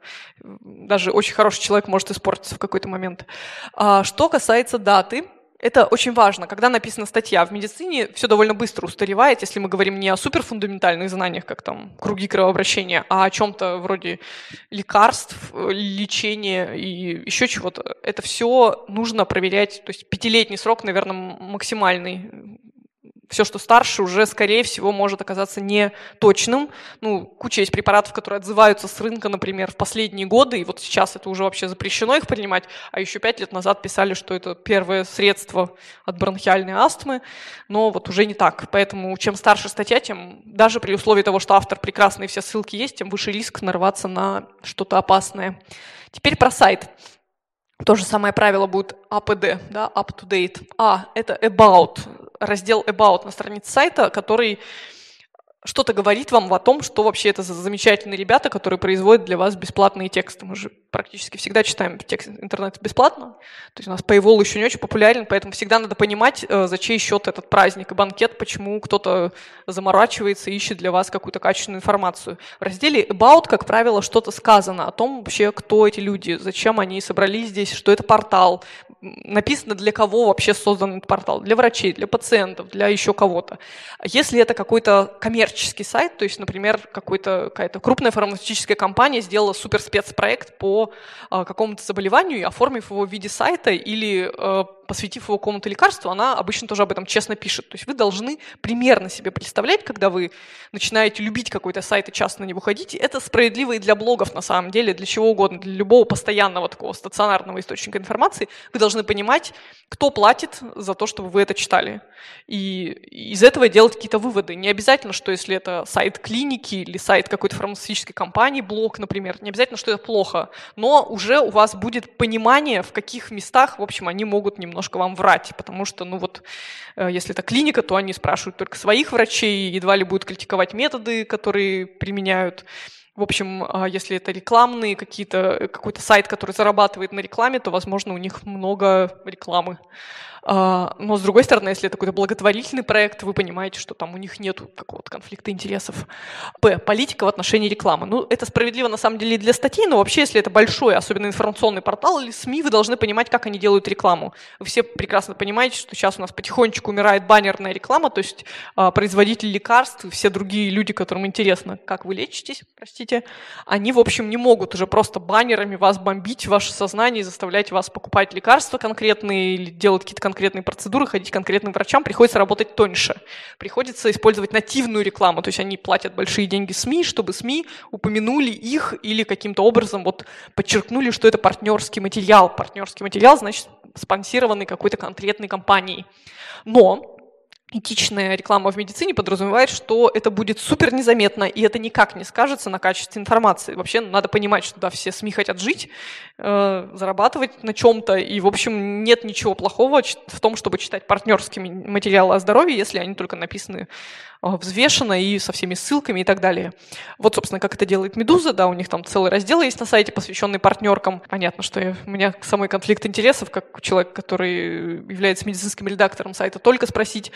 даже очень хороший человек может испортиться в какой-то момент. А что касается даты, это очень важно. Когда написана статья в медицине, все довольно быстро устаревает, если мы говорим не о суперфундаментальных знаниях, как там круги кровообращения, а о чем-то вроде лекарств, лечения и еще чего-то. Это все нужно проверять. То есть пятилетний срок, наверное, максимальный все, что старше, уже, скорее всего, может оказаться не точным. Ну, куча есть препаратов, которые отзываются с рынка, например, в последние годы, и вот сейчас это уже вообще запрещено их принимать, а еще пять лет назад писали, что это первое средство от бронхиальной астмы, но вот уже не так. Поэтому чем старше статья, тем даже при условии того, что автор прекрасный, все ссылки есть, тем выше риск нарваться на что-то опасное. Теперь про сайт. То же самое правило будет APD, да, up to date. А – это about, раздел about на странице сайта, который что-то говорит вам о том, что вообще это за замечательные ребята, которые производят для вас бесплатные тексты. Мы же практически всегда читаем текст интернет бесплатно. То есть у нас Paywall еще не очень популярен, поэтому всегда надо понимать, э, за чей счет этот праздник и банкет, почему кто-то заморачивается и ищет для вас какую-то качественную информацию. В разделе About, как правило, что-то сказано о том вообще, кто эти люди, зачем они собрались здесь, что это портал. Написано, для кого вообще создан этот портал. Для врачей, для пациентов, для еще кого-то. Если это какой-то коммерческий коммерческий сайт, то есть, например, какая-то крупная фармацевтическая компания сделала супер спецпроект по э, какому-то заболеванию оформив его в виде сайта или э, посвятив его какому-то лекарству, она обычно тоже об этом честно пишет. То есть вы должны примерно себе представлять, когда вы начинаете любить какой-то сайт и часто на него ходите. Это справедливо и для блогов на самом деле, для чего угодно, для любого постоянного такого стационарного источника информации. Вы должны понимать, кто платит за то, чтобы вы это читали. И из этого делать какие-то выводы. Не обязательно, что если это сайт клиники или сайт какой-то фармацевтической компании, блог, например, не обязательно, что это плохо, но уже у вас будет понимание, в каких местах, в общем, они могут немного немножко вам врать, потому что, ну вот, э, если это клиника, то они спрашивают только своих врачей, едва ли будут критиковать методы, которые применяют. В общем, а если это рекламные какие-то, э, какой-то сайт, который зарабатывает на рекламе, то, возможно, у них много рекламы. А, но, с другой стороны, если это какой-то благотворительный проект, вы понимаете, что там у них нет какого-то конфликта интересов. П. Политика в отношении рекламы. Ну, это справедливо на самом деле и для статей, но вообще, если это большой, особенно информационный портал или СМИ, вы должны понимать, как они делают рекламу. Вы все прекрасно понимаете, что сейчас у нас потихонечку умирает баннерная реклама, то есть а, производители лекарств, все другие люди, которым интересно, как вы лечитесь, простите, они, в общем, не могут уже просто баннерами вас бомбить, ваше сознание и заставлять вас покупать лекарства конкретные или делать какие-то конкретные процедуры, ходить к конкретным врачам, приходится работать тоньше. Приходится использовать нативную рекламу, то есть они платят большие деньги СМИ, чтобы СМИ упомянули их или каким-то образом вот подчеркнули, что это партнерский материал. Партнерский материал значит спонсированный какой-то конкретной компанией. Но этичная реклама в медицине подразумевает, что это будет супер незаметно, и это никак не скажется на качестве информации. Вообще надо понимать, что да, все СМИ хотят жить, э, зарабатывать на чем-то, и, в общем, нет ничего плохого в том, чтобы читать партнерские материалы о здоровье, если они только написаны взвешено и со всеми ссылками и так далее. Вот, собственно, как это делает «Медуза», да, у них там целый раздел есть на сайте, посвященный партнеркам. Понятно, что я, у меня самый конфликт интересов, как человек, который является медицинским редактором сайта, только спросить.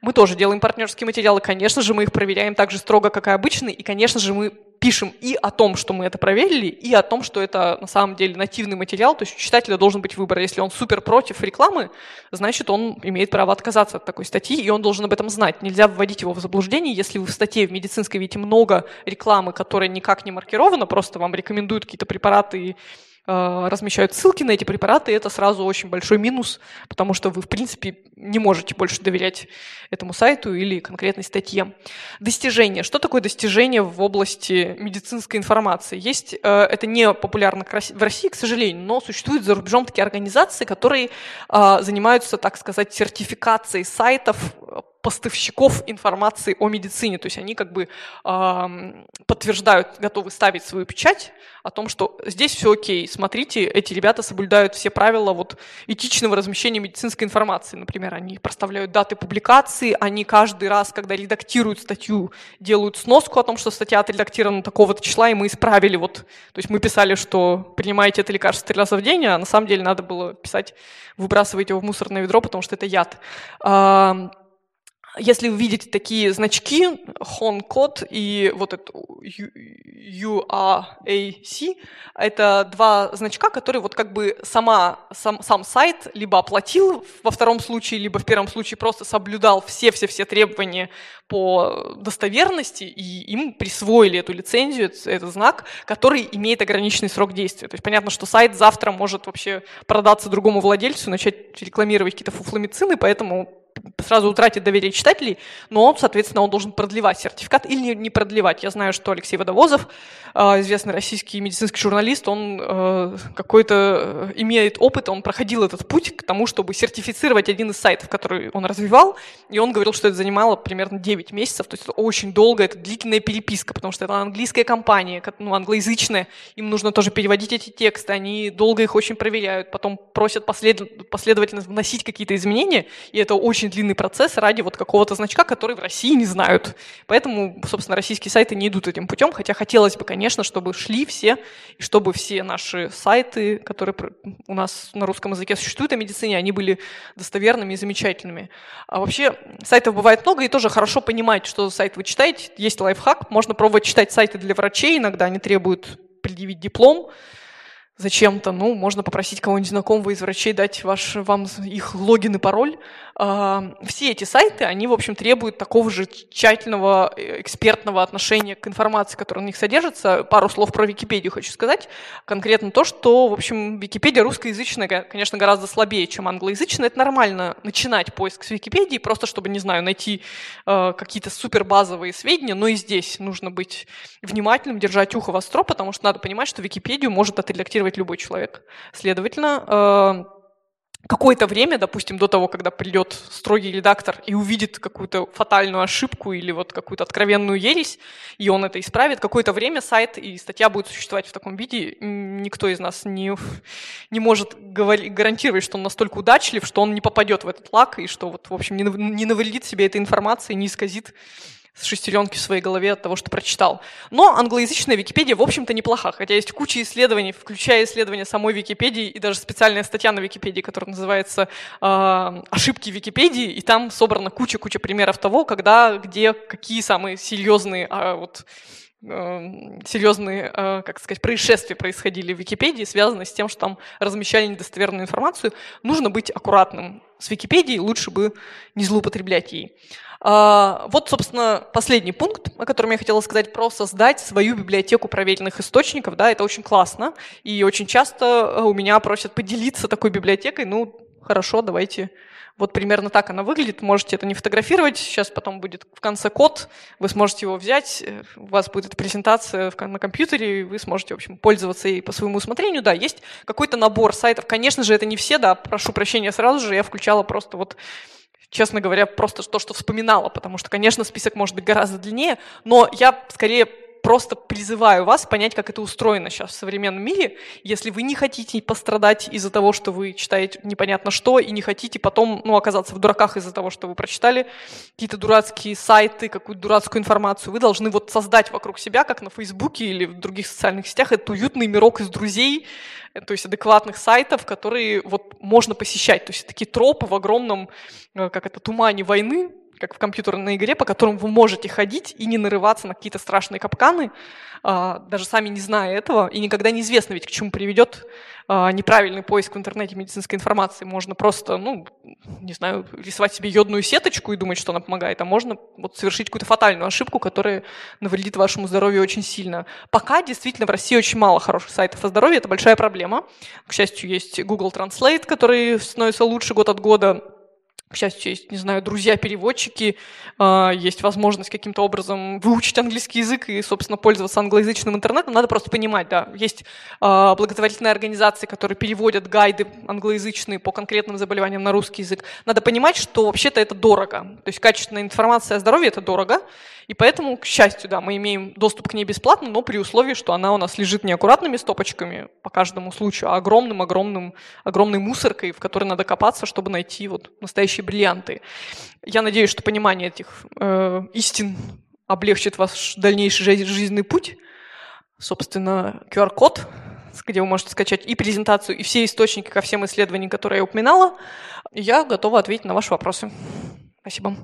Мы тоже делаем партнерские материалы, конечно же, мы их проверяем так же строго, как и обычные, и, конечно же, мы пишем и о том, что мы это проверили, и о том, что это на самом деле нативный материал, то есть у читателя должен быть выбор. Если он супер против рекламы, значит, он имеет право отказаться от такой статьи, и он должен об этом знать. Нельзя вводить его в заблуждение. Если вы в статье в медицинской видите много рекламы, которая никак не маркирована, просто вам рекомендуют какие-то препараты размещают ссылки на эти препараты, это сразу очень большой минус, потому что вы, в принципе, не можете больше доверять этому сайту или конкретной статье. Достижения. Что такое достижение в области медицинской информации? Есть, э, это не популярно в России, к сожалению, но существуют за рубежом такие организации, которые э, занимаются, так сказать, сертификацией сайтов поставщиков информации о медицине. То есть они как бы э, подтверждают, готовы ставить свою печать о том, что здесь все окей, смотрите, эти ребята соблюдают все правила вот, этичного размещения медицинской информации. Например, они проставляют даты публикации, они каждый раз, когда редактируют статью, делают сноску о том, что статья отредактирована такого-то числа, и мы исправили. Вот, то есть мы писали, что принимаете это лекарство три раза в день, а на самом деле надо было писать, выбрасывайте его в мусорное ведро, потому что это яд. Если вы видите такие значки, Хон-код и вот это URAC, это два значка, которые вот как бы сама, сам, сам сайт либо оплатил во втором случае, либо в первом случае просто соблюдал все-все-все требования по достоверности, и им присвоили эту лицензию, этот знак, который имеет ограниченный срок действия. То есть понятно, что сайт завтра может вообще продаться другому владельцу, начать рекламировать какие-то фуфломицины, поэтому сразу утратит доверие читателей, но он, соответственно, он должен продлевать сертификат или не продлевать. Я знаю, что Алексей Водовозов, а, известный российский медицинский журналист, он э, какой-то э, имеет опыт, он проходил этот путь к тому, чтобы сертифицировать один из сайтов, который он развивал, и он говорил, что это занимало примерно 9 месяцев, то есть это очень долго, это длительная переписка, потому что это английская компания, ну, англоязычная, им нужно тоже переводить эти тексты, они долго их очень проверяют, потом просят послед... последовательно вносить какие-то изменения, и это очень длинный процесс ради вот какого-то значка, который в России не знают. Поэтому, собственно, российские сайты не идут этим путем, хотя хотелось бы, конечно, чтобы шли все, и чтобы все наши сайты, которые у нас на русском языке существуют о медицине, они были достоверными и замечательными. А вообще сайтов бывает много, и тоже хорошо понимать, что за сайт вы читаете. Есть лайфхак, можно пробовать читать сайты для врачей, иногда они требуют предъявить диплом, зачем-то, ну, можно попросить кого-нибудь знакомого из врачей дать ваш, вам их логин и пароль. Все эти сайты, они, в общем, требуют такого же тщательного э, экспертного отношения к информации, которая на них содержится. Пару слов про Википедию хочу сказать. Конкретно то, что, в общем, Википедия русскоязычная, конечно, гораздо слабее, чем англоязычная. Это нормально начинать поиск с Википедии, просто чтобы, не знаю, найти э, какие-то супербазовые сведения, но и здесь нужно быть внимательным, держать ухо востро, потому что надо понимать, что Википедию может отредактировать любой человек. Следовательно, э, какое-то время, допустим, до того, когда придет строгий редактор и увидит какую-то фатальную ошибку или вот какую-то откровенную ересь, и он это исправит, какое-то время сайт и статья будет существовать в таком виде. Никто из нас не, не может гарантировать, что он настолько удачлив, что он не попадет в этот лак, и что, вот, в общем, не, не навредит себе этой информации, не исказит шестеренки в своей голове от того, что прочитал. Но англоязычная Википедия, в общем-то, неплоха, хотя есть куча исследований, включая исследования самой Википедии и даже специальная статья на Википедии, которая называется э, «Ошибки Википедии», и там собрана куча-куча примеров того, когда, где, какие самые серьезные э, вот, серьезные, как сказать, происшествия происходили в Википедии, связанные с тем, что там размещали недостоверную информацию. Нужно быть аккуратным с Википедией, лучше бы не злоупотреблять ей. А, вот, собственно, последний пункт, о котором я хотела сказать, про создать свою библиотеку проверенных источников. Да, это очень классно, и очень часто у меня просят поделиться такой библиотекой. Ну, хорошо, давайте вот примерно так она выглядит. Можете это не фотографировать. Сейчас потом будет в конце код. Вы сможете его взять. Э, у вас будет презентация на компьютере. И вы сможете, в общем, пользоваться ей по своему усмотрению. Да, есть какой-то набор сайтов. Конечно же, это не все, да. Прошу прощения сразу же. Я включала просто вот честно говоря, просто то, что вспоминала, потому что, конечно, список может быть гораздо длиннее, но я скорее просто призываю вас понять, как это устроено сейчас в современном мире. Если вы не хотите пострадать из-за того, что вы читаете непонятно что, и не хотите потом ну, оказаться в дураках из-за того, что вы прочитали какие-то дурацкие сайты, какую-то дурацкую информацию, вы должны вот создать вокруг себя, как на Фейсбуке или в других социальных сетях, этот уютный мирок из друзей, то есть адекватных сайтов, которые вот можно посещать. То есть такие тропы в огромном, э, как это, тумане войны, как в компьютерной игре, по которым вы можете ходить и не нарываться на какие-то страшные капканы, а, даже сами не зная этого, и никогда неизвестно ведь, к чему приведет а, неправильный поиск в интернете медицинской информации. Можно просто, ну, не знаю, рисовать себе йодную сеточку и думать, что она помогает, а можно вот совершить какую-то фатальную ошибку, которая навредит вашему здоровью очень сильно. Пока действительно в России очень мало хороших сайтов о здоровье, это большая проблема. К счастью, есть Google Translate, который становится лучше год от года, к счастью, есть, не знаю, друзья-переводчики, а, есть возможность каким-то образом выучить английский язык и, собственно, пользоваться англоязычным интернетом. Надо просто понимать, да, есть а, благотворительные организации, которые переводят гайды англоязычные по конкретным заболеваниям на русский язык. Надо понимать, что вообще-то это дорого. То есть качественная информация о здоровье – это дорого, и поэтому, к счастью, да, мы имеем доступ к ней бесплатно, но при условии, что она у нас лежит не аккуратными стопочками по каждому случаю, а огромным-огромным, огромной мусоркой, в которой надо копаться, чтобы найти вот настоящие бриллианты. Я надеюсь, что понимание этих э, истин облегчит ваш дальнейший жизненный путь. Собственно, QR-код, где вы можете скачать и презентацию, и все источники ко всем исследованиям, которые я упоминала. Я готова ответить на ваши вопросы. Спасибо.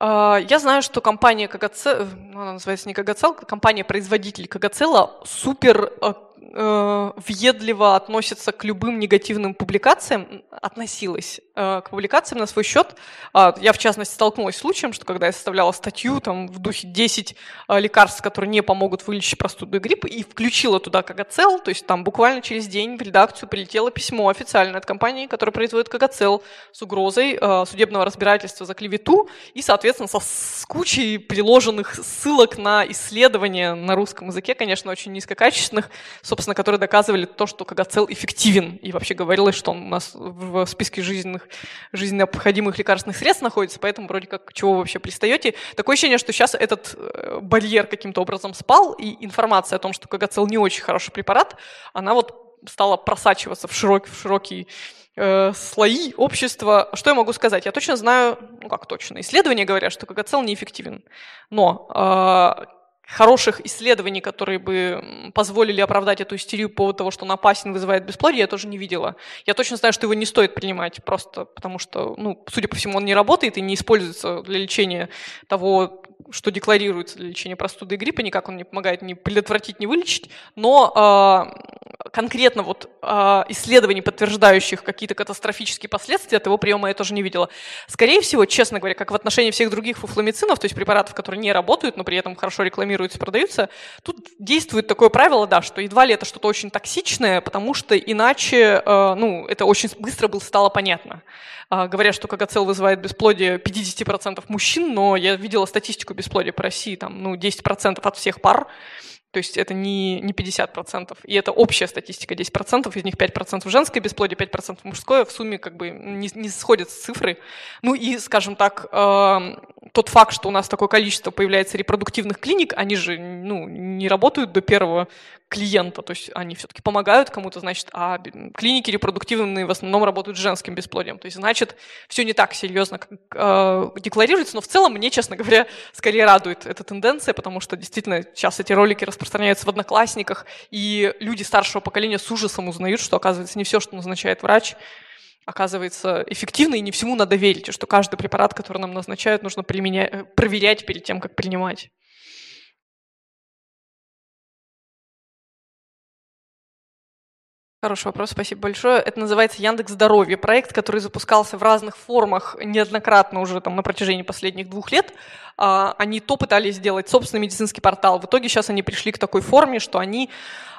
Я знаю, что компания Кагацел, ну, она называется не Кагацел, компания-производитель Кагацела супер э, въедливо относится к любым негативным публикациям, относилась э, к публикациям на свой счет. Э, я, в частности, столкнулась с случаем, что когда я составляла статью там, в духе 10 э, лекарств, которые не помогут вылечить простуду и грипп, и включила туда Кагацел, то есть там буквально через день в редакцию прилетело письмо официально от компании, которая производит Кагацел, с угрозой э, судебного разбирательства за клевету и, соответственно, со, с кучей приложенных ссылок на исследования на русском языке, конечно, очень низкокачественных, собственно, которые доказывали то, что Кагацел эффективен. И вообще говорилось, что он у нас в списке жизненных, жизненно необходимых лекарственных средств находится, поэтому вроде как чего вы вообще пристаете. Такое ощущение, что сейчас этот э, барьер каким-то образом спал, и информация о том, что Кагацел не очень хороший препарат, она вот стала просачиваться в широкий, в э, слои общества. Что я могу сказать? Я точно знаю, ну как точно, исследования говорят, что Кагацел неэффективен. Но э, хороших исследований, которые бы позволили оправдать эту истерию по поводу того, что он опасен, вызывает бесплодие, я тоже не видела. Я точно знаю, что его не стоит принимать, просто потому что, ну, судя по всему, он не работает и не используется для лечения того, что декларируется для лечения простуды и гриппа, никак он не помогает ни предотвратить, ни вылечить, но э, конкретно вот э, исследований, подтверждающих какие-то катастрофические последствия от его приема я тоже не видела. Скорее всего, честно говоря, как в отношении всех других фуфломицинов, то есть препаратов, которые не работают, но при этом хорошо рекламируются, продаются, тут действует такое правило, да, что едва ли это что-то очень токсичное, потому что иначе, э, ну, это очень быстро было, стало понятно. Э, говорят, что кагацел вызывает бесплодие 50% мужчин, но я видела статистику бесплодия по России, там, ну, 10% от всех пар, то есть это не, не 50%. И это общая статистика, 10%, из них 5% женское бесплодие, 5% мужское. В сумме как бы не, не сходятся цифры. Ну и, скажем так, э, тот факт, что у нас такое количество появляется репродуктивных клиник, они же ну, не работают до первого клиента, то есть они все-таки помогают кому-то, значит, а клиники репродуктивные в основном работают с женским бесплодием. То есть, значит, все не так серьезно, как э, декларируется, но в целом мне, честно говоря, скорее радует эта тенденция, потому что действительно сейчас эти ролики распространяются в одноклассниках, и люди старшего поколения с ужасом узнают, что, оказывается, не все, что назначает врач, оказывается эффективно, и не всему надо верить, что каждый препарат, который нам назначают, нужно применять, проверять перед тем, как принимать. Хороший вопрос, спасибо большое. Это называется Яндекс Здоровье, проект, который запускался в разных формах неоднократно уже там на протяжении последних двух лет. А, они то пытались сделать собственный медицинский портал, в итоге сейчас они пришли к такой форме, что они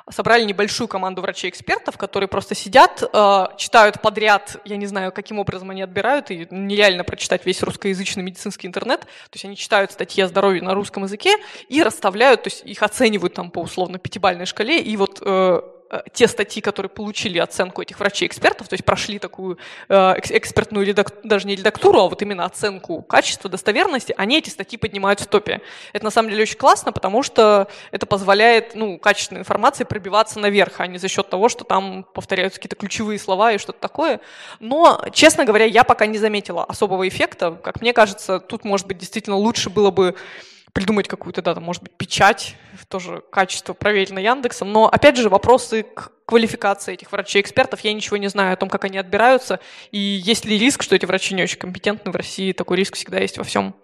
собрали небольшую команду врачей-экспертов, которые просто сидят, э, читают подряд, я не знаю, каким образом они отбирают, и нереально прочитать весь русскоязычный медицинский интернет, то есть они читают статьи о здоровье на русском языке и расставляют, то есть их оценивают там по условно пятибальной шкале, и вот Э, те статьи, которые получили оценку этих врачей-экспертов, то есть прошли такую э, экспертную редак... даже не редактуру, а вот именно оценку качества, достоверности, они эти статьи поднимают в топе. Это на самом деле очень классно, потому что это позволяет ну, качественной информации пробиваться наверх, а не за счет того, что там повторяются какие-то ключевые слова и что-то такое. Но, честно говоря, я пока не заметила особого эффекта. Как мне кажется, тут, может быть, действительно лучше было бы придумать какую-то, да, там, может быть, печать, тоже качество проверено Яндексом. Но, опять же, вопросы к квалификации этих врачей-экспертов, я ничего не знаю о том, как они отбираются, и есть ли риск, что эти врачи не очень компетентны в России, такой риск всегда есть во всем.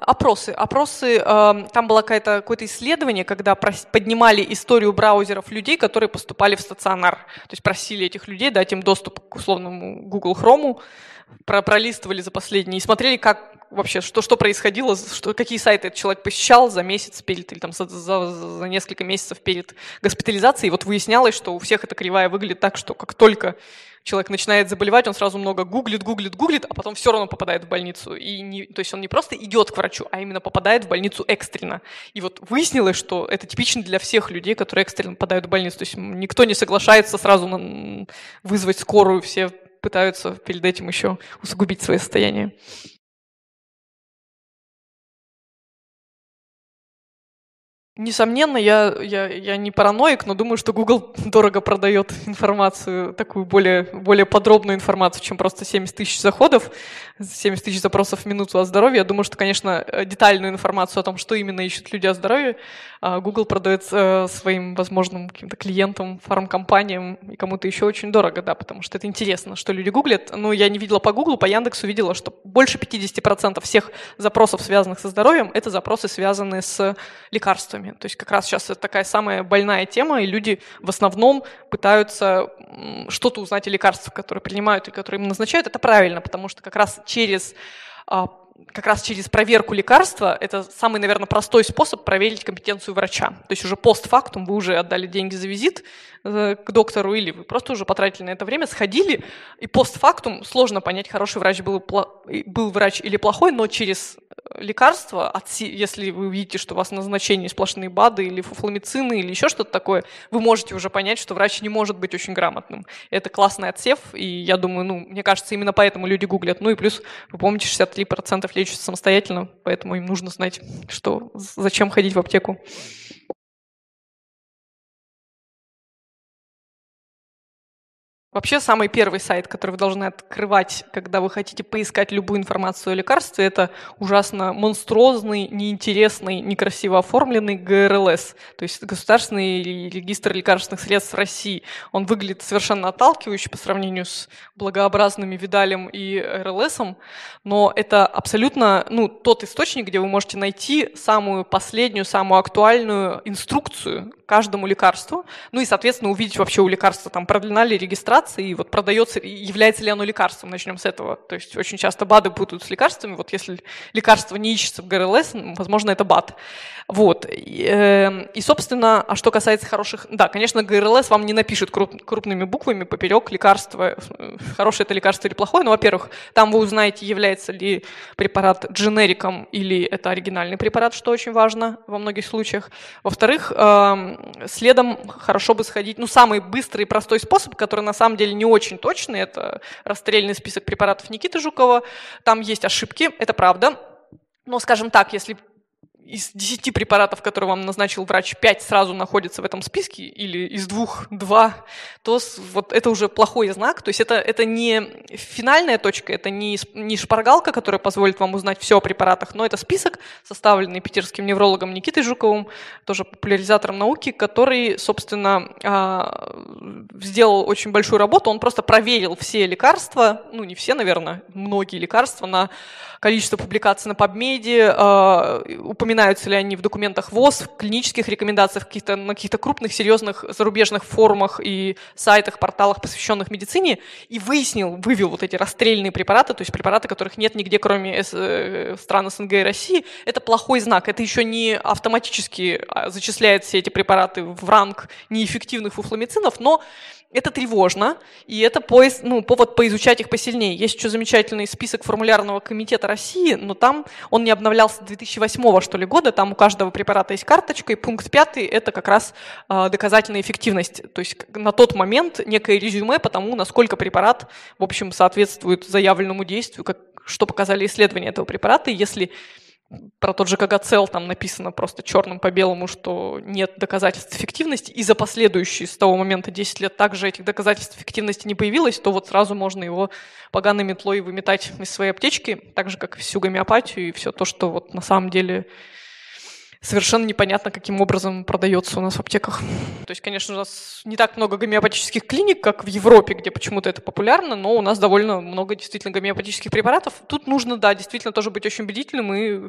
Опросы. Опросы, э, там было какое-то какое исследование, когда поднимали историю браузеров людей, которые поступали в стационар. То есть просили этих людей дать им доступ к условному Google Chrome, про, пролистывали за последние и смотрели, как вообще, что, что происходило, что, какие сайты этот человек посещал за месяц перед, или там за, за, за несколько месяцев перед госпитализацией. И вот выяснялось, что у всех эта кривая выглядит так, что как только человек начинает заболевать, он сразу много гуглит, гуглит, гуглит, а потом все равно попадает в больницу. И не, то есть он не просто идет к врачу, а именно попадает в больницу экстренно. И вот выяснилось, что это типично для всех людей, которые экстренно попадают в больницу. То есть никто не соглашается сразу на, вызвать скорую, все пытаются перед этим еще усугубить свое состояние. Несомненно, я, я, я не параноик, но думаю, что Google дорого продает информацию, такую более, более подробную информацию, чем просто 70 тысяч заходов, 70 тысяч запросов в минуту о здоровье. Я думаю, что, конечно, детальную информацию о том, что именно ищут люди о здоровье, Google продает э, своим возможным каким-то клиентам, фармкомпаниям и кому-то еще очень дорого, да, потому что это интересно, что люди гуглят. Но я не видела по Google, по Яндексу видела, что больше 50% всех запросов, связанных со здоровьем, это запросы, связанные с лекарствами. То есть как раз сейчас это такая самая больная тема, и люди в основном пытаются что-то узнать о лекарствах, которые принимают и которые им назначают. Это правильно, потому что как раз через а, как раз через проверку лекарства, это самый, наверное, простой способ проверить компетенцию врача. То есть уже постфактум вы уже отдали деньги за визит э, к доктору, или вы просто уже потратили на это время, сходили, и постфактум сложно понять, хороший врач был, был врач или плохой, но через лекарства, если вы видите, что у вас назначение сплошные БАДы или фуфламицины или еще что-то такое, вы можете уже понять, что врач не может быть очень грамотным. Это классный отсев, и я думаю, ну, мне кажется, именно поэтому люди гуглят. Ну и плюс, вы помните, 63% лечатся самостоятельно, поэтому им нужно знать, что, зачем ходить в аптеку. Вообще самый первый сайт, который вы должны открывать, когда вы хотите поискать любую информацию о лекарстве, это ужасно монструозный, неинтересный, некрасиво оформленный ГРЛС, то есть Государственный регистр лекарственных средств России. Он выглядит совершенно отталкивающе по сравнению с благообразными Видалем и РЛСом, но это абсолютно ну, тот источник, где вы можете найти самую последнюю, самую актуальную инструкцию каждому лекарству, ну и, соответственно, увидеть вообще у лекарства, там, продлена ли регистрация, и вот продается, является ли оно лекарством, начнем с этого. То есть очень часто БАДы путают с лекарствами, вот если лекарство не ищется в ГРЛС, возможно, это БАД. Вот. И, э, и, собственно, а что касается хороших... Да, конечно, ГРЛС вам не напишет круп, крупными буквами поперек лекарства, э, хорошее это лекарство или плохое, но, во-первых, там вы узнаете, является ли препарат дженериком или это оригинальный препарат, что очень важно во многих случаях. Во-вторых, э, следом хорошо бы сходить, ну, самый быстрый и простой способ, который на самом деле не очень точный, это расстрельный список препаратов Никиты Жукова. Там есть ошибки, это правда. Но, скажем так, если из 10 препаратов, которые вам назначил врач, 5 сразу находятся в этом списке, или из двух 2, то вот это уже плохой знак. То есть это, это не финальная точка, это не, не шпаргалка, которая позволит вам узнать все о препаратах, но это список, составленный питерским неврологом Никитой Жуковым, тоже популяризатором науки, который, собственно, а, сделал очень большую работу. Он просто проверил все лекарства, ну не все, наверное, многие лекарства на количество публикаций на PubMed, а, упоминал упоминаются ли они в документах ВОЗ, в клинических рекомендациях, каких-то, на каких-то крупных, серьезных зарубежных форумах и сайтах, порталах, посвященных медицине, и выяснил, вывел вот эти расстрельные препараты, то есть препараты, которых нет нигде, кроме э, стран СНГ и России, это плохой знак. Это еще не автоматически а, зачисляет все эти препараты в ранг неэффективных фуфломицинов, но это тревожно, и это поиск, ну, повод поизучать их посильнее. Есть еще замечательный список формулярного комитета России, но там он не обновлялся 2008 что ли, года, там у каждого препарата есть карточка, и пункт пятый – это как раз э, доказательная эффективность. То есть на тот момент некое резюме по тому, насколько препарат, в общем, соответствует заявленному действию, как, что показали исследования этого препарата. И если про тот же КГЦЛ там написано просто черным по белому, что нет доказательств эффективности, и за последующие с того момента 10 лет также этих доказательств эффективности не появилось, то вот сразу можно его поганой метлой выметать из своей аптечки, так же, как и всю гомеопатию и все то, что вот на самом деле совершенно непонятно, каким образом продается у нас в аптеках. То есть, конечно, у нас не так много гомеопатических клиник, как в Европе, где почему-то это популярно, но у нас довольно много действительно гомеопатических препаратов. Тут нужно, да, действительно тоже быть очень убедительным. И, э,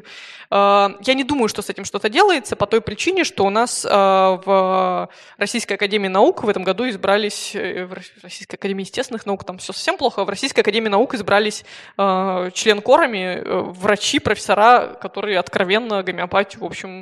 я не думаю, что с этим что-то делается по той причине, что у нас э, в Российской Академии Наук в этом году избрались, э, в Российской Академии Естественных Наук, там все совсем плохо, а в Российской Академии Наук избрались э, член-корами э, врачи, профессора, которые откровенно гомеопатию, в общем,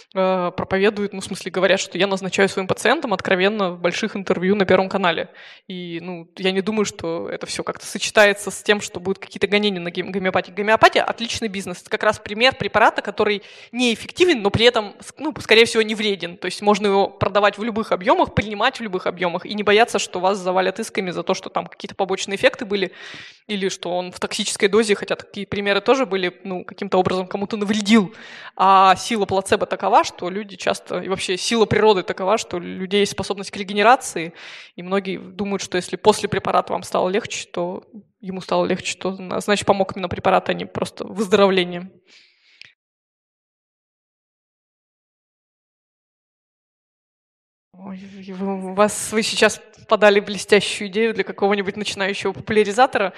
э, проповедуют, ну, в смысле, говорят, что я назначаю своим пациентам откровенно в больших интервью на Первом канале. И, ну, я не думаю, что это все как-то сочетается с тем, что будут какие-то гонения на гомеопатию. Гомеопатия – отличный бизнес. Это как раз пример препарата, который неэффективен, но при этом, ну, скорее всего, не вреден. То есть можно его продавать в любых объемах, принимать в любых объемах и не бояться, что вас завалят исками за то, что там какие-то побочные эффекты были или что он в токсической дозе, хотя такие примеры тоже были, ну, каким-то образом кому-то навредил. А сила плацебо такова, что люди часто, и вообще сила природы такова, что у людей есть способность к регенерации, и многие думают, что если после препарата вам стало легче, то ему стало легче, то значит помог именно препарат, а не просто выздоровление. Ой, у вас вы сейчас подали блестящую идею для какого-нибудь начинающего популяризатора.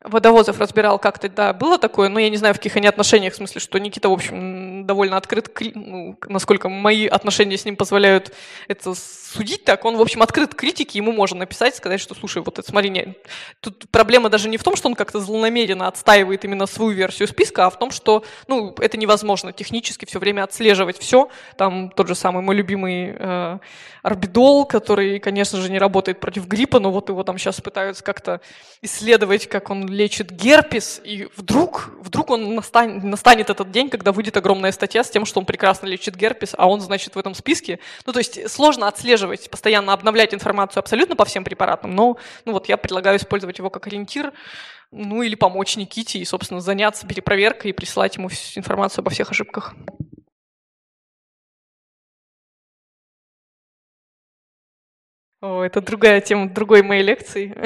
Водовозов разбирал как-то, да, было такое, но я не знаю, в каких они отношениях, в смысле, что Никита, в общем, довольно открыт, ну, насколько мои отношения с ним позволяют это судить так, он, в общем, открыт к критике, ему можно написать, сказать, что, слушай, вот это, смотри, не... тут проблема даже не в том, что он как-то злонамеренно отстаивает именно свою версию списка, а в том, что, ну, это невозможно технически все время отслеживать все, там тот же самый мой любимый э, орбидол, который, конечно же, не работает против гриппа, но вот его там сейчас пытаются как-то исследовать, как он лечит герпес, и вдруг, вдруг он настанет, настанет этот день, когда выйдет огромная статья с тем, что он прекрасно лечит герпес, а он, значит, в этом списке. Ну, то есть сложно отслеживать, постоянно обновлять информацию абсолютно по всем препаратам, но ну, вот я предлагаю использовать его как ориентир, ну или помочь Никите и, собственно, заняться перепроверкой и присылать ему информацию обо всех ошибках. О, это другая тема другой моей лекции.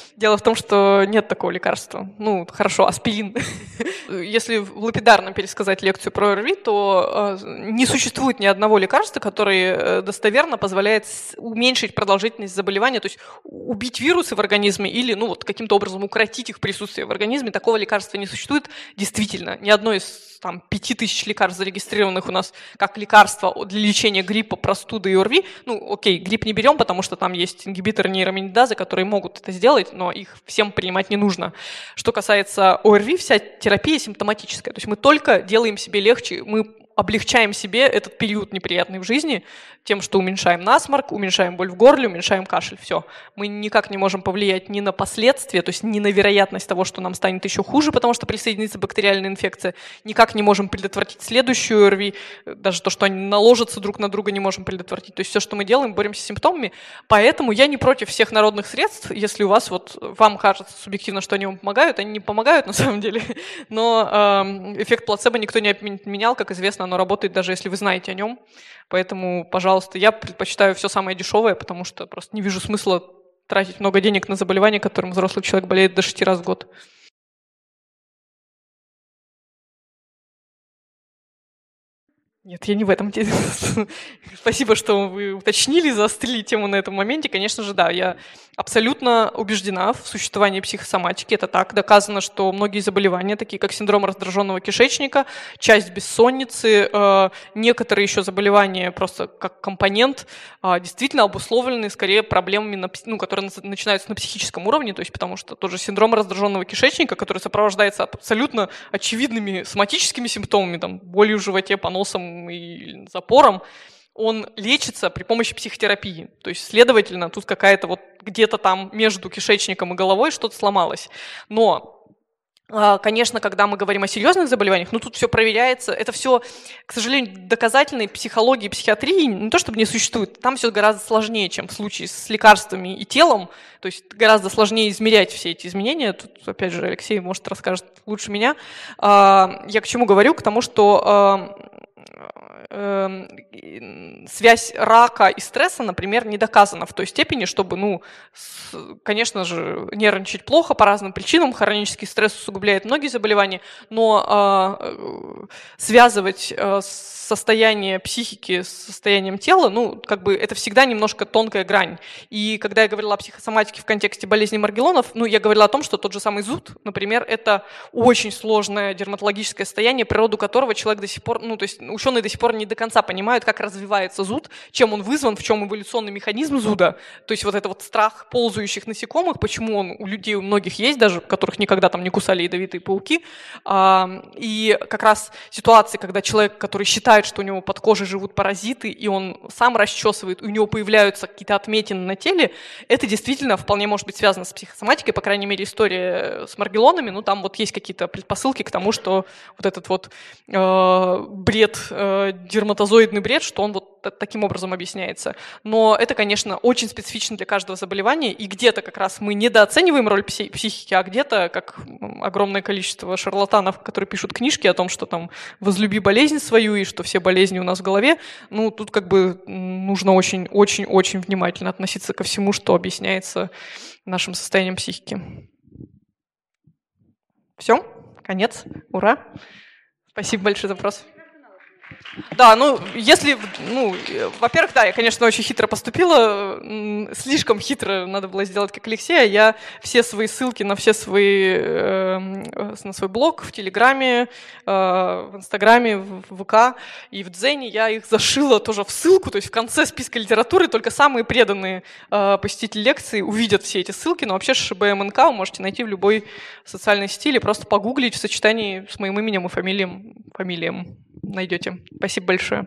Дело в том, что нет такого лекарства. Ну, хорошо, аспирин. Если лапидарно пересказать лекцию про ОРВИ, то э, не существует ни одного лекарства, которое э, достоверно позволяет уменьшить продолжительность заболевания, то есть убить вирусы в организме или ну, вот, каким-то образом укротить их присутствие в организме. Такого лекарства не существует. Действительно, ни одно из там, 5000 лекарств зарегистрированных у нас как лекарства для лечения гриппа, простуды и ОРВИ. Ну, окей, грипп не берем, потому что там есть ингибиторы нейроминидазы, которые могут это сделать, но их всем принимать не нужно. Что касается ОРВИ, вся терапия симптоматическая. То есть мы только делаем себе легче, мы облегчаем себе этот период неприятный в жизни тем, что уменьшаем насморк, уменьшаем боль в горле, уменьшаем кашель. Все. Мы никак не можем повлиять ни на последствия, то есть ни на вероятность того, что нам станет еще хуже, потому что присоединится бактериальная инфекция. Никак не можем предотвратить следующую ОРВИ, даже то, что они наложатся друг на друга, не можем предотвратить. То есть все, что мы делаем, боремся с симптомами. Поэтому я не против всех народных средств, если у вас вот вам кажется субъективно, что они вам помогают, они не помогают на самом деле. Но э, эффект плацебо никто не отменял, как известно, оно работает даже если вы знаете о нем. Поэтому, пожалуйста, я предпочитаю все самое дешевое, потому что просто не вижу смысла тратить много денег на заболевание, которым взрослый человек болеет до 6 раз в год. Нет, я не в этом. Спасибо, что вы уточнили, заострили тему на этом моменте. Конечно же, да, я абсолютно убеждена в существовании психосоматики. Это так. Доказано, что многие заболевания, такие как синдром раздраженного кишечника, часть бессонницы, э, некоторые еще заболевания просто как компонент, э, действительно обусловлены скорее проблемами, ну, которые начинаются на психическом уровне, то есть потому что тот же синдром раздраженного кишечника, который сопровождается абсолютно очевидными соматическими симптомами, там, болью в животе, поносом и запором, он лечится при помощи психотерапии. То есть, следовательно, тут какая-то вот где-то там между кишечником и головой что-то сломалось. Но а, Конечно, когда мы говорим о серьезных заболеваниях, ну тут все проверяется. Это все, к сожалению, доказательной психологии психиатрии не то чтобы не существует. Там все гораздо сложнее, чем в случае с лекарствами и телом. То есть гораздо сложнее измерять все эти изменения. Тут, опять же, Алексей, может, расскажет лучше меня. А, я к чему говорю? К тому, что а, связь рака и стресса, например, не доказана в той степени, чтобы, ну, с, конечно же, нервничать плохо по разным причинам, хронический стресс усугубляет многие заболевания, но э, связывать э, состояние психики с состоянием тела, ну, как бы это всегда немножко тонкая грань. И когда я говорила о психосоматике в контексте болезни Маргелонов, ну, я говорила о том, что тот же самый зуд, например, это очень сложное дерматологическое состояние, природу которого человек до сих пор, ну, то есть ученые до сих пор не до конца понимают, как развивается зуд, чем он вызван, в чем эволюционный механизм зуда. То есть вот это вот страх ползающих насекомых, почему он у людей у многих есть, даже которых никогда там не кусали ядовитые пауки. И как раз ситуации, когда человек, который считает, что у него под кожей живут паразиты, и он сам расчесывает, у него появляются какие-то отметины на теле, это действительно вполне может быть связано с психосоматикой, по крайней мере, история с маргелонами, ну там вот есть какие-то предпосылки к тому, что вот этот вот э, бред э, дерматозоидный бред, что он вот таким образом объясняется. Но это, конечно, очень специфично для каждого заболевания, и где-то как раз мы недооцениваем роль психики, а где-то, как огромное количество шарлатанов, которые пишут книжки о том, что там возлюби болезнь свою и что все болезни у нас в голове, ну, тут как бы нужно очень-очень-очень внимательно относиться ко всему, что объясняется нашим состоянием психики. Все? Конец? Ура! Спасибо большое за вопрос. Да, ну, если, ну, во-первых, да, я, конечно, очень хитро поступила, слишком хитро надо было сделать, как Алексея. Я все свои ссылки на все свои, э, на свой блог в Телеграме, э, в Инстаграме, в ВК и в Дзене, я их зашила тоже в ссылку, то есть в конце списка литературы только самые преданные э, посетители лекции увидят все эти ссылки, но вообще ШБМНК вы можете найти в любой социальной сети или просто погуглить в сочетании с моим именем и фамилием, фамилием найдете. Спасибо большое.